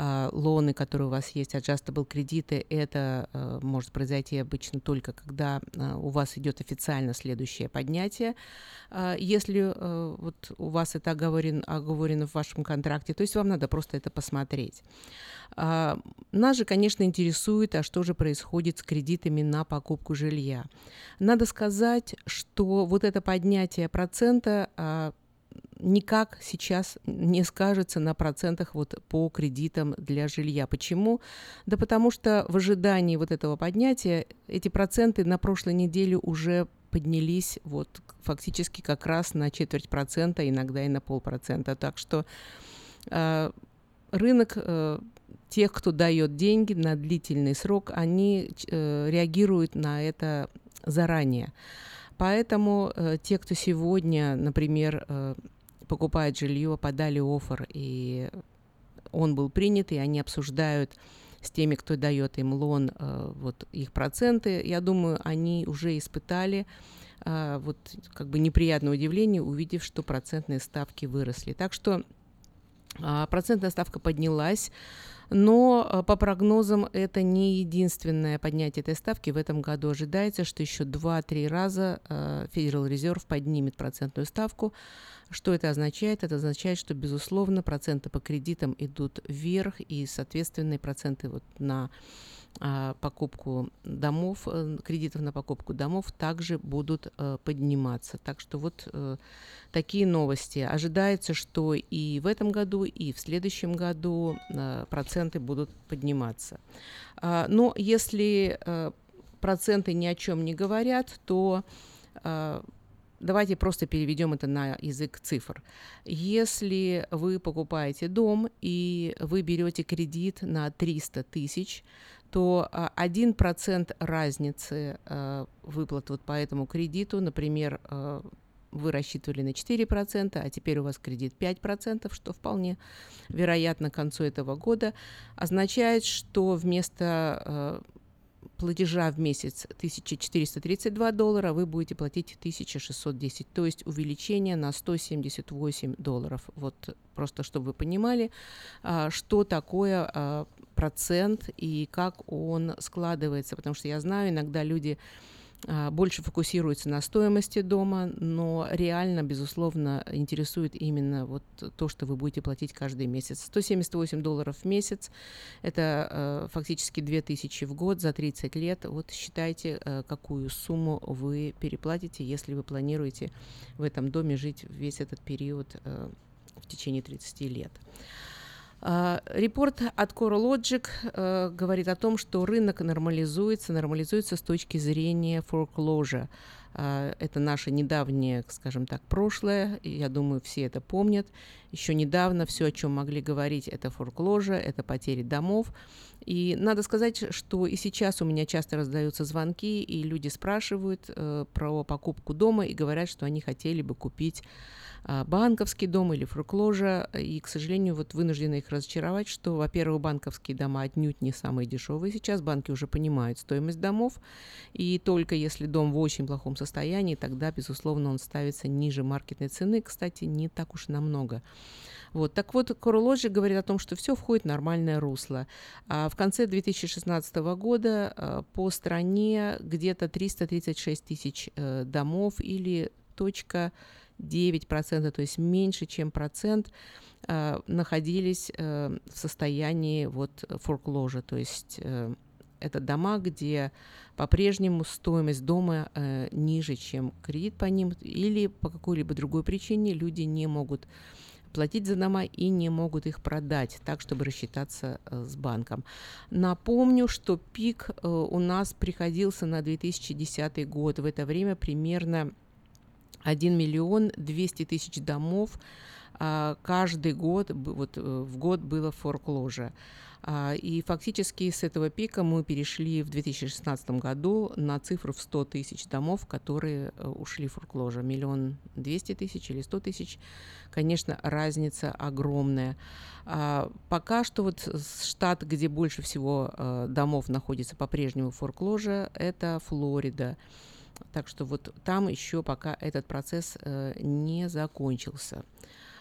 а, лоны, которые у вас есть, adjustable кредиты, это а, может произойти обычно только когда у вас идет официально следующее поднятие. Если вот у вас это оговорено, оговорено в вашем контракте, то есть вам надо просто это посмотреть. Нас же, конечно, интересует, а что же происходит с кредитами на покупку жилья. Надо сказать, что вот это поднятие процента никак сейчас не скажется на процентах вот по кредитам для жилья. Почему? Да потому что в ожидании вот этого поднятия эти проценты на прошлой неделе уже поднялись вот фактически как раз на четверть процента, иногда и на полпроцента. Так что э, рынок э, тех, кто дает деньги на длительный срок, они э, реагируют на это заранее. Поэтому э, те, кто сегодня, например, э, покупает жилье, подали офер, и он был принят, и они обсуждают с теми, кто дает им лон, э, вот их проценты, я думаю, они уже испытали э, вот как бы неприятное удивление, увидев, что процентные ставки выросли. Так что э, процентная ставка поднялась. Но э, по прогнозам это не единственное поднятие этой ставки. В этом году ожидается, что еще 2-3 раза э, Federal Reserve поднимет процентную ставку. Что это означает? Это означает, что, безусловно, проценты по кредитам идут вверх, и, соответственно, проценты вот на покупку домов, э, кредитов на покупку домов также будут э, подниматься. Так что вот э, такие новости. Ожидается, что и в этом году, и в следующем году проценты будут подниматься. А, но если проценты ни о чем не говорят, то Давайте просто переведем это на язык цифр. Если вы покупаете дом и вы берете кредит на 300 тысяч, то 1% а, разницы э, выплат вот по этому кредиту, например, э, вы рассчитывали на 4%, а теперь у вас кредит 5%, что вполне вероятно к концу этого года, означает, что вместо платежа в месяц 1432 доллара, вы будете платить 1610, то есть увеличение на 178 долларов. Вот просто чтобы вы понимали, а, что такое а, процент и как он складывается, потому что я знаю, иногда люди больше фокусируется на стоимости дома, но реально, безусловно, интересует именно вот то, что вы будете платить каждый месяц. 178 долларов в месяц – это э, фактически 2000 в год за 30 лет. Вот считайте, э, какую сумму вы переплатите, если вы планируете в этом доме жить весь этот период э, в течение 30 лет. А, Репорт от CoreLogic э, говорит о том, что рынок нормализуется, нормализуется с точки зрения foreclosure. А, Это наше недавнее, скажем так, прошлое. Я думаю, все это помнят. Еще недавно все, о чем могли говорить, это foreclosure, это потери домов. И надо сказать, что и сейчас у меня часто раздаются звонки, и люди спрашивают э, про покупку дома и говорят, что они хотели бы купить банковский дом или фрукложа, и, к сожалению, вот вынуждена их разочаровать, что, во-первых, банковские дома отнюдь не самые дешевые сейчас, банки уже понимают стоимость домов, и только если дом в очень плохом состоянии, тогда, безусловно, он ставится ниже маркетной цены, кстати, не так уж намного. Вот. Так вот, Королоджи говорит о том, что все входит в нормальное русло. А в конце 2016 года а, по стране где-то 336 тысяч э, домов или точка 9%, то есть меньше, чем процент, э, находились э, в состоянии вот foreclosure, то есть э, это дома, где по-прежнему стоимость дома э, ниже, чем кредит по ним, или по какой-либо другой причине люди не могут платить за дома и не могут их продать так, чтобы рассчитаться э, с банком. Напомню, что пик э, у нас приходился на 2010 год. В это время примерно 1 миллион 200 тысяч домов а, каждый год, вот э, в год было форкложа. И фактически с этого пика мы перешли в 2016 году на цифру в 100 тысяч домов, которые э, ушли в форкложа. Миллион двести тысяч или 100 тысяч, конечно, разница огромная. А, Пока что вот штат, где больше всего э, домов находится по-прежнему в это Флорида. Так что вот там еще пока этот процесс э, не закончился.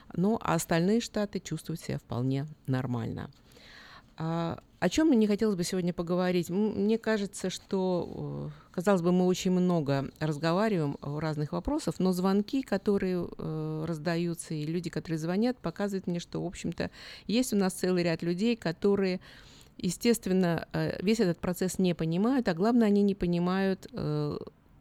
А остальные штаты чувствуют себя вполне нормально. А, о чем мне хотелось бы сегодня поговорить? Мне кажется, что, э, казалось бы, мы очень много разговариваем о разных вопросах, но звонки, которые э, раздаются, и люди, которые звонят, показывают мне, что, в общем-то, есть у нас целый ряд людей, которые естественно, э, весь этот процесс не понимают, а главное, они не понимают,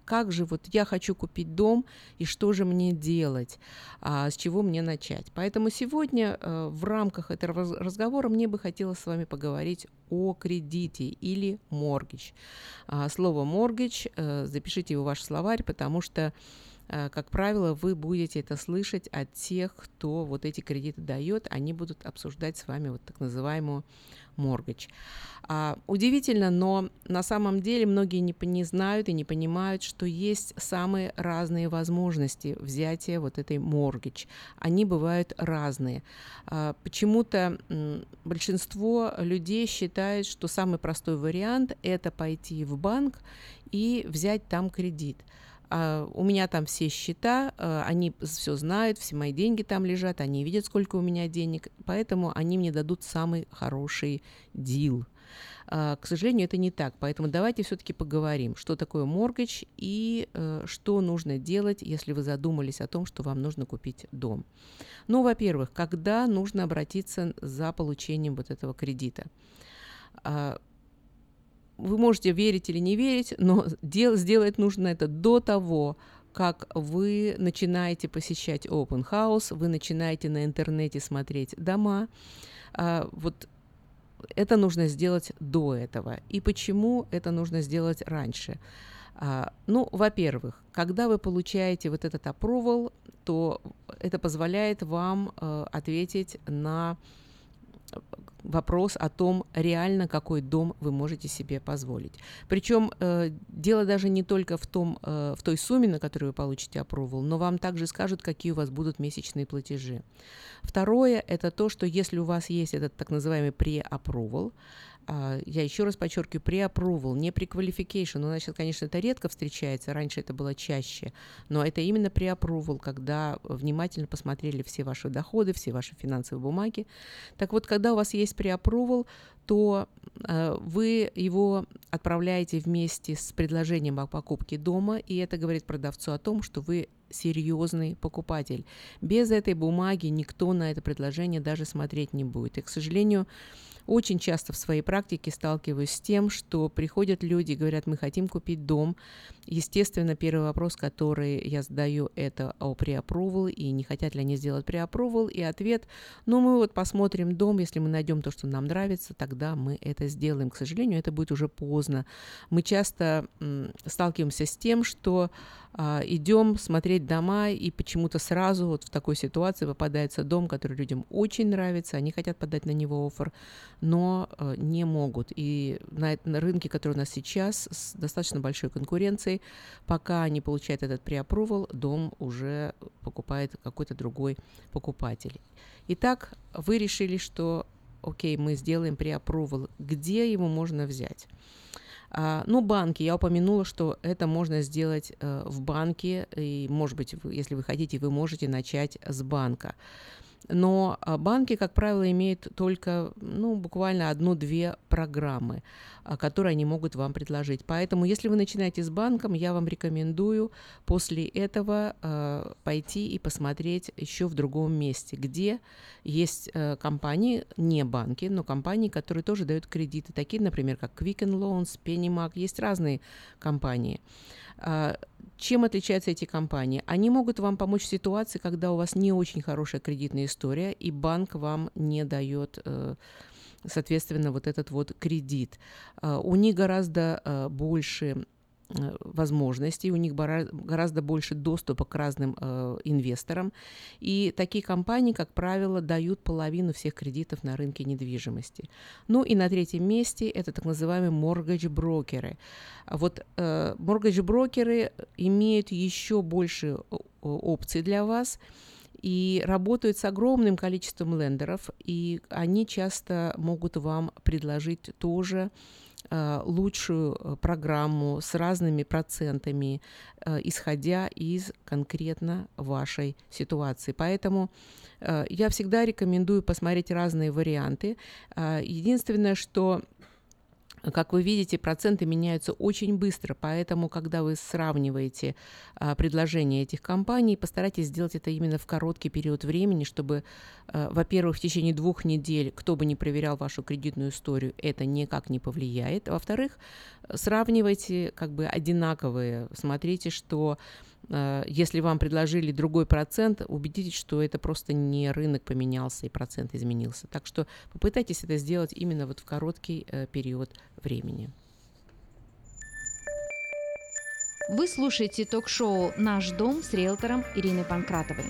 как же вот я хочу купить дом и что же мне делать, а, с чего мне начать. Поэтому сегодня э, в рамках этого раз- разговора мне бы хотелось с вами поговорить о кредите или mortgage. А, Слово mortgage, э, запишите его в ваш словарь, потому что э, как правило, вы будете это слышать от тех, кто вот эти кредиты дает, они будут обсуждать с вами вот так называемую mortgage. А, удивительно, но на самом деле многие не, не знают и не понимают, что есть самые разные возможности взятия вот этой mortgage. Они бывают разные. А, почему-то большинство людей считает, что самый простой вариант это пойти в банк и взять там кредит. А, у меня там все счета, а, они все знают, все мои деньги там лежат, они видят, сколько у меня денег, поэтому они мне дадут самый хороший дил. А, К сожалению, это не так, поэтому давайте все-таки поговорим, что такое моргидж и э, что нужно делать, если вы задумались о том, что вам нужно купить дом. Ну, во-первых, когда нужно обратиться за получением вот этого кредита. А, вы можете верить или не верить, но дел, сделать нужно это до того, как вы начинаете посещать open house, вы начинаете на интернете смотреть дома. А, вот это нужно сделать до этого. И почему это нужно сделать раньше? А, ну, во-первых, когда вы получаете вот этот approval, то это позволяет вам э, ответить на вопрос о том, реально какой дом вы можете себе позволить. Причем э, дело даже не только в, том, э, в той сумме, на которую вы получите approval, но вам также скажут, какие у вас будут месячные платежи. Второе – это то, что если у вас есть этот так называемый а, я еще раз подчеркиваю, pre-approval, не pre-qualification. У нас конечно, это редко встречается, раньше это было чаще, но это именно pre-approval, когда внимательно посмотрели все ваши доходы, все ваши финансовые бумаги. Так вот, когда у вас есть pre-approval, то э, вы его отправляете вместе с предложением о покупке дома, и это говорит продавцу о том, что вы серьезный покупатель. Без этой бумаги никто на это предложение даже смотреть не будет. И, к сожалению, очень часто в своей практике сталкиваюсь с тем, что приходят люди и говорят, мы хотим купить дом. Естественно, первый вопрос, который я задаю, это о преапрувал, и не хотят ли они сделать преапрувал, и ответ, ну, мы вот посмотрим дом, если мы найдем то, что нам нравится, тогда мы это сделаем. К сожалению, это будет уже поздно. Мы часто сталкиваемся с тем, что а, идем смотреть дома, и почему-то сразу вот в такой ситуации попадается дом, который людям очень нравится, они хотят подать на него офер, но э, не могут. И на, на рынке, который у нас сейчас, с достаточно большой конкуренцией, пока они получают этот преапрувал, дом уже покупает какой-то другой покупатель. Итак, вы решили, что окей, мы сделаем преапрувал. Где его можно взять? А, ну, банки, я упомянула, что это можно сделать э, в банке, и, может быть, если вы хотите, вы можете начать с банка. Но а, банки, как правило, имеют только ну, буквально одну-две программы, а, которые они могут вам предложить. Поэтому, если вы начинаете с банком, я вам рекомендую после этого э, пойти и посмотреть еще в другом месте, где есть э, компании, не банки, но компании, которые тоже дают кредиты, такие, например, как Quicken Loans, PennyMac, есть разные компании. Чем отличаются эти компании? Они могут вам помочь в ситуации, когда у вас не очень хорошая кредитная история, и банк вам не дает э, соответственно, вот этот вот кредит. А, у них гораздо э, больше Э, возможностей, у них гораздо больше доступа к разным э, инвесторам. И такие компании, как правило, дают половину всех кредитов на рынке недвижимости. Ну и на третьем месте это так называемые mortgage-брокеры. Вот э, mortgage-брокеры имеют еще больше опций для вас и работают с огромным количеством лендеров, и они часто могут вам предложить тоже Э, лучшую э, программу с разными процентами, э, исходя из конкретно вашей ситуации. Поэтому я всегда рекомендую посмотреть разные варианты. Единственное, что как вы видите, проценты меняются очень быстро, поэтому, когда вы сравниваете а, предложения этих компаний, постарайтесь сделать это именно в короткий период времени, чтобы, а, во-первых, в течение двух недель, кто бы ни проверял вашу кредитную историю, это никак не повлияет. Во-вторых, сравнивайте как бы одинаковые, смотрите, что если вам предложили другой процент, убедитесь, что это просто не рынок поменялся и процент изменился. Так что попытайтесь это сделать именно вот в короткий э, период времени. Вы слушаете ток-шоу «Наш дом» с риэлтором Ириной Панкратовой.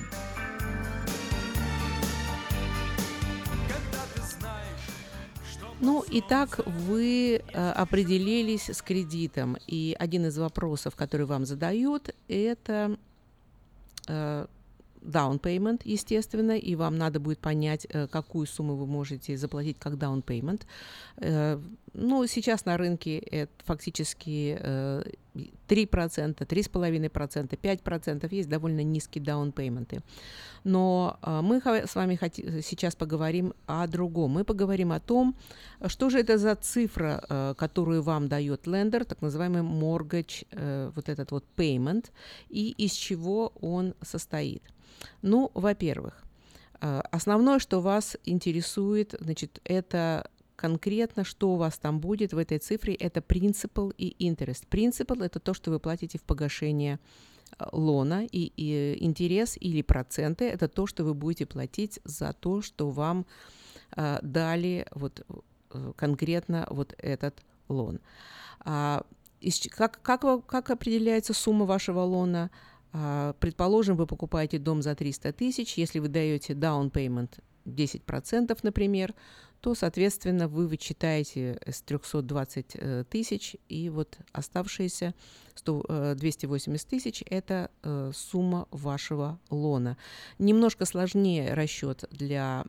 Ну, итак, вы э, определились с кредитом, и один из вопросов, который вам задают, это э, down payment, естественно, и вам надо будет понять, э, какую сумму вы можете заплатить как down payment. Э, ну, сейчас на рынке это фактически 3%, 3,5%, 5% есть довольно низкие payment. Но э, мы с вами сейчас поговорим о другом. Мы поговорим о том, что же это за цифра, которую вам дает лендер, так называемый mortgage, вот этот вот payment, и из чего он состоит. Ну, во-первых, э, основное, что вас интересует, значит, это конкретно, что у вас там будет в этой цифре, это принципал и интерес. Принципал – это то, что вы платите в погашение э, лона, и, и интерес или проценты – это то, что вы будете платить за то, что вам э, дали вот э, конкретно вот этот лон. А, из, как, как, как определяется сумма вашего лона – предположим, вы покупаете дом за 300 тысяч, если вы даете down payment 10%, например, то, соответственно, вы вычитаете с 320 э, тысяч, и вот оставшиеся 100, 280 э, тысяч – это э, сумма вашего лона. Немножко сложнее расчет для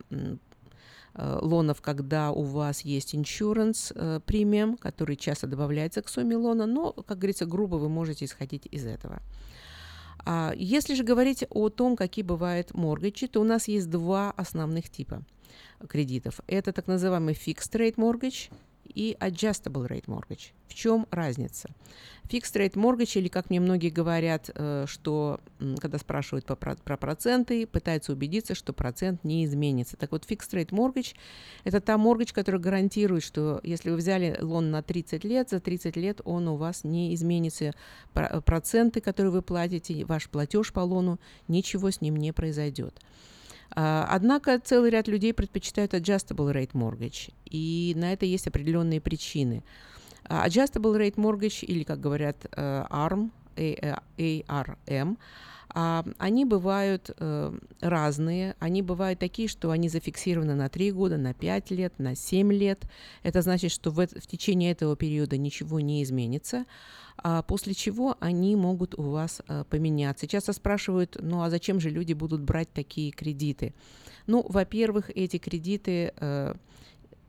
лонов, когда у вас есть insurance премиум, который часто добавляется к сумме лона, но, как говорится, грубо вы можете исходить из этого. А если же говорить о том, какие бывают моргачи, то у нас есть два основных типа. кредитов. Это так называемый fixed rate mortgage и adjustable rate mortgage. В чем разница? Fixed rate mortgage, или как мне многие говорят, э, что когда спрашивают по про, про проценты, пытаются убедиться, что процент не изменится. Так вот, fixed rate mortgage – это та mortgage, которая гарантирует, что если вы взяли лон на 30 лет, за 30 лет он у вас не изменится. Про- Проценты, которые вы платите, ваш платеж по лону, ничего с ним не произойдет. А, Однако целый ряд людей предпочитают adjustable rate mortgage, и на это есть определенные причины. А, Adjustable rate mortgage, или, как говорят, э, ARM, A- э, ARM, они бывают э, разные. Они бывают такие, что они зафиксированы на 3 года, на 5 лет, на 7 лет. Это значит, что в, в течение этого периода ничего не изменится, а после чего они могут у вас э, поменяться. Часто спрашивают, ну а зачем же люди будут брать такие кредиты? Ну, во-первых, эти кредиты э,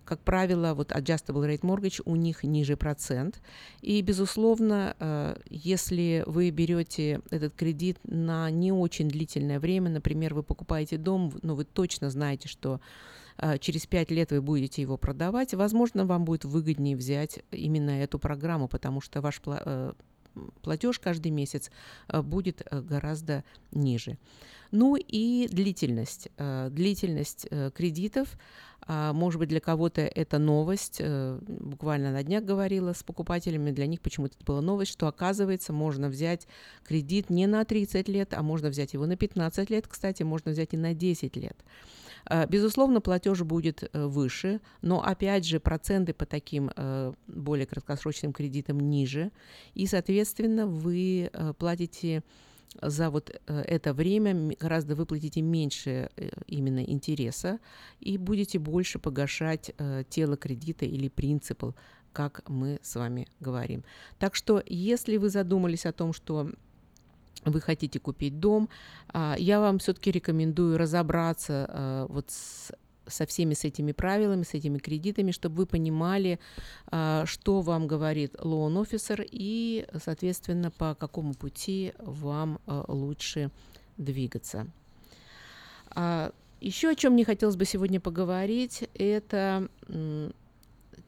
как правило, вот adjustable rate mortgage у них ниже процент. И, безусловно, э, если вы берете этот кредит на не очень длительное время, например, вы покупаете дом, но вы точно знаете, что э, через пять лет вы будете его продавать, возможно, вам будет выгоднее взять именно эту программу, потому что ваш э, платеж каждый месяц будет гораздо ниже. Ну и длительность. Длительность кредитов, может быть, для кого-то это новость. э, Буквально на днях говорила с покупателями, для них почему-то это была новость, что оказывается можно взять кредит не на 30 лет, а можно взять его на 15 лет, кстати, можно взять и на 10 лет. Э, Безусловно, платеж будет э, выше, но опять же проценты по таким э, более краткосрочным кредитам ниже, и, соответственно, вы платите за вот э, это время гораздо выплатите меньше э, именно интереса и будете больше погашать э, тело кредита или принципал, как мы с вами говорим. Так что, если вы задумались о том, что вы хотите купить дом, а, я вам все-таки рекомендую разобраться вот с- со всеми с этими правилами, с этими кредитами, чтобы вы понимали, а, что вам говорит officer и, соответственно, по какому пути вам а, лучше двигаться. А, Еще о чем мне хотелось бы сегодня поговорить, это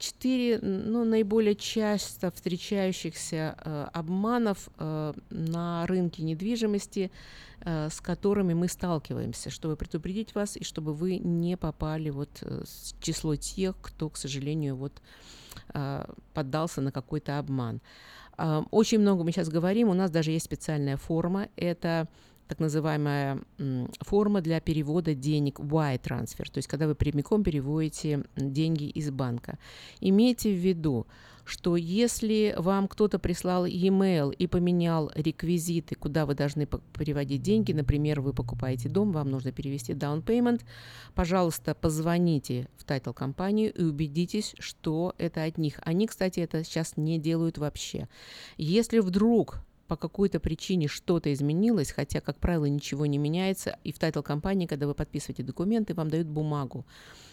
четыре ну, наиболее часто встречающихся э, обманов э, на рынке недвижимости, э, с которыми мы сталкиваемся, чтобы предупредить вас и чтобы вы не попали вот э, в число тех, кто, к сожалению, вот э, поддался на какой-то обман. А, Очень много мы сейчас говорим, у нас даже есть специальная форма, это так называемая форма для перевода денег wire transfer, то есть когда вы прямиком переводите деньги из банка. Имейте в виду, что если вам кто-то прислал e-mail и поменял реквизиты, куда вы должны переводить деньги, например, вы покупаете дом, вам нужно перевести down payment, пожалуйста, позвоните в title компанию и убедитесь, что это от них. Они, кстати, это сейчас не делают вообще. Если вдруг по какой-то причине что-то изменилось, хотя, как правило, ничего не меняется, и в title компании, когда вы подписываете документы, вам дают бумагу,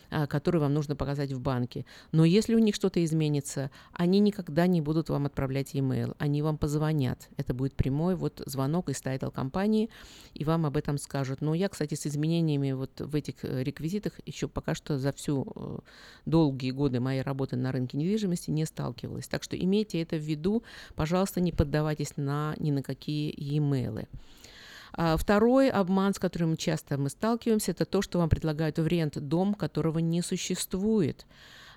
а, которую вам нужно показать в банке. Но если у них что-то изменится, они никогда не будут вам отправлять e-mail, они вам позвонят. Это будет прямой вот звонок из title компании, и вам об этом скажут. Но я, кстати, с изменениями вот в этих э, реквизитах еще пока что за всю э, долгие годы моей работы на рынке недвижимости не сталкивалась. Так что имейте это в виду, пожалуйста, не поддавайтесь на ни на какие e-mail. А Второй обман, с которым часто мы сталкиваемся, это то, что вам предлагают в рент дом, которого не существует.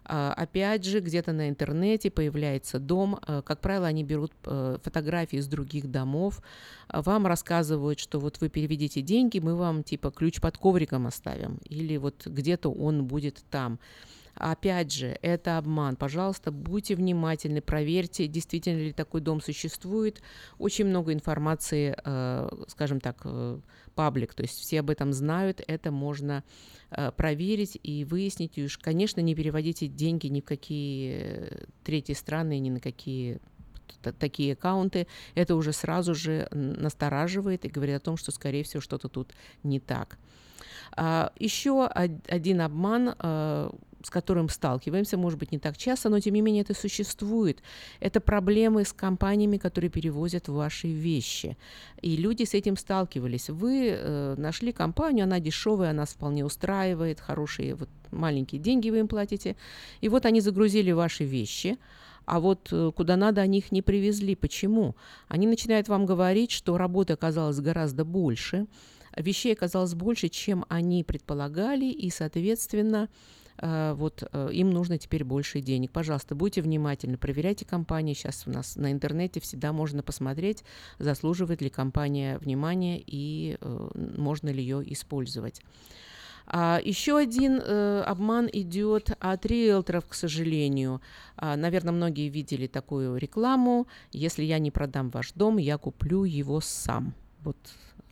А, Опять же, где-то на интернете появляется дом. а, Как правило, они берут э, фотографии из других домов. Вам рассказывают, что вот вы переведите деньги, мы вам типа ключ под ковриком оставим. Или вот где-то он будет там. Опять же, это обман. Пожалуйста, будьте внимательны, проверьте, действительно ли такой дом существует. Очень много информации, э, скажем так, э, паблик, то есть все об этом знают, это можно э, проверить и выяснить. И уж, конечно, не переводите деньги ни в какие третьи страны, ни на какие такие аккаунты, это уже сразу же настораживает и говорит о том, что, скорее всего, что-то тут не так. А, Еще од- один обман, с которым сталкиваемся, может быть, не так часто, но тем не менее это существует. Это проблемы с компаниями, которые перевозят ваши вещи. И люди с этим сталкивались. Вы э, нашли компанию, она дешевая, она вполне устраивает, хорошие вот маленькие деньги вы им платите. И вот они загрузили ваши вещи, а вот э, куда надо они их не привезли. Почему? Они начинают вам говорить, что работы оказалось гораздо больше, вещей оказалось больше, чем они предполагали, и, соответственно, вот э, им нужно теперь больше денег. Пожалуйста, будьте внимательны, проверяйте компании. Сейчас у нас на интернете всегда можно посмотреть, заслуживает ли компания внимания и э, можно ли ее использовать. А, еще один э, обман идет от риэлторов, к сожалению. А, наверное, многие видели такую рекламу. Если я не продам ваш дом, я куплю его сам. Вот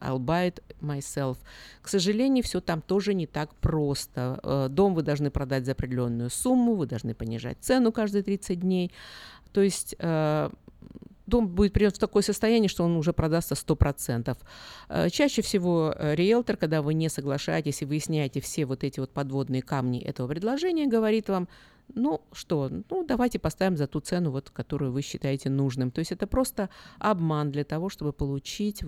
I'll buy it myself. К сожалению, все там тоже не так просто. Э, Дом вы должны продать за определенную сумму, вы должны понижать цену каждые 30 дней. То есть э, дом будет придет в такое состояние, что он уже продастся 100%. Э, Чаще всего риэлтор, когда вы не соглашаетесь и выясняете все вот эти вот подводные камни этого предложения, говорит вам, ну что, ну давайте поставим за ту цену, вот, которую вы считаете нужным. То есть это просто обман для того, чтобы получить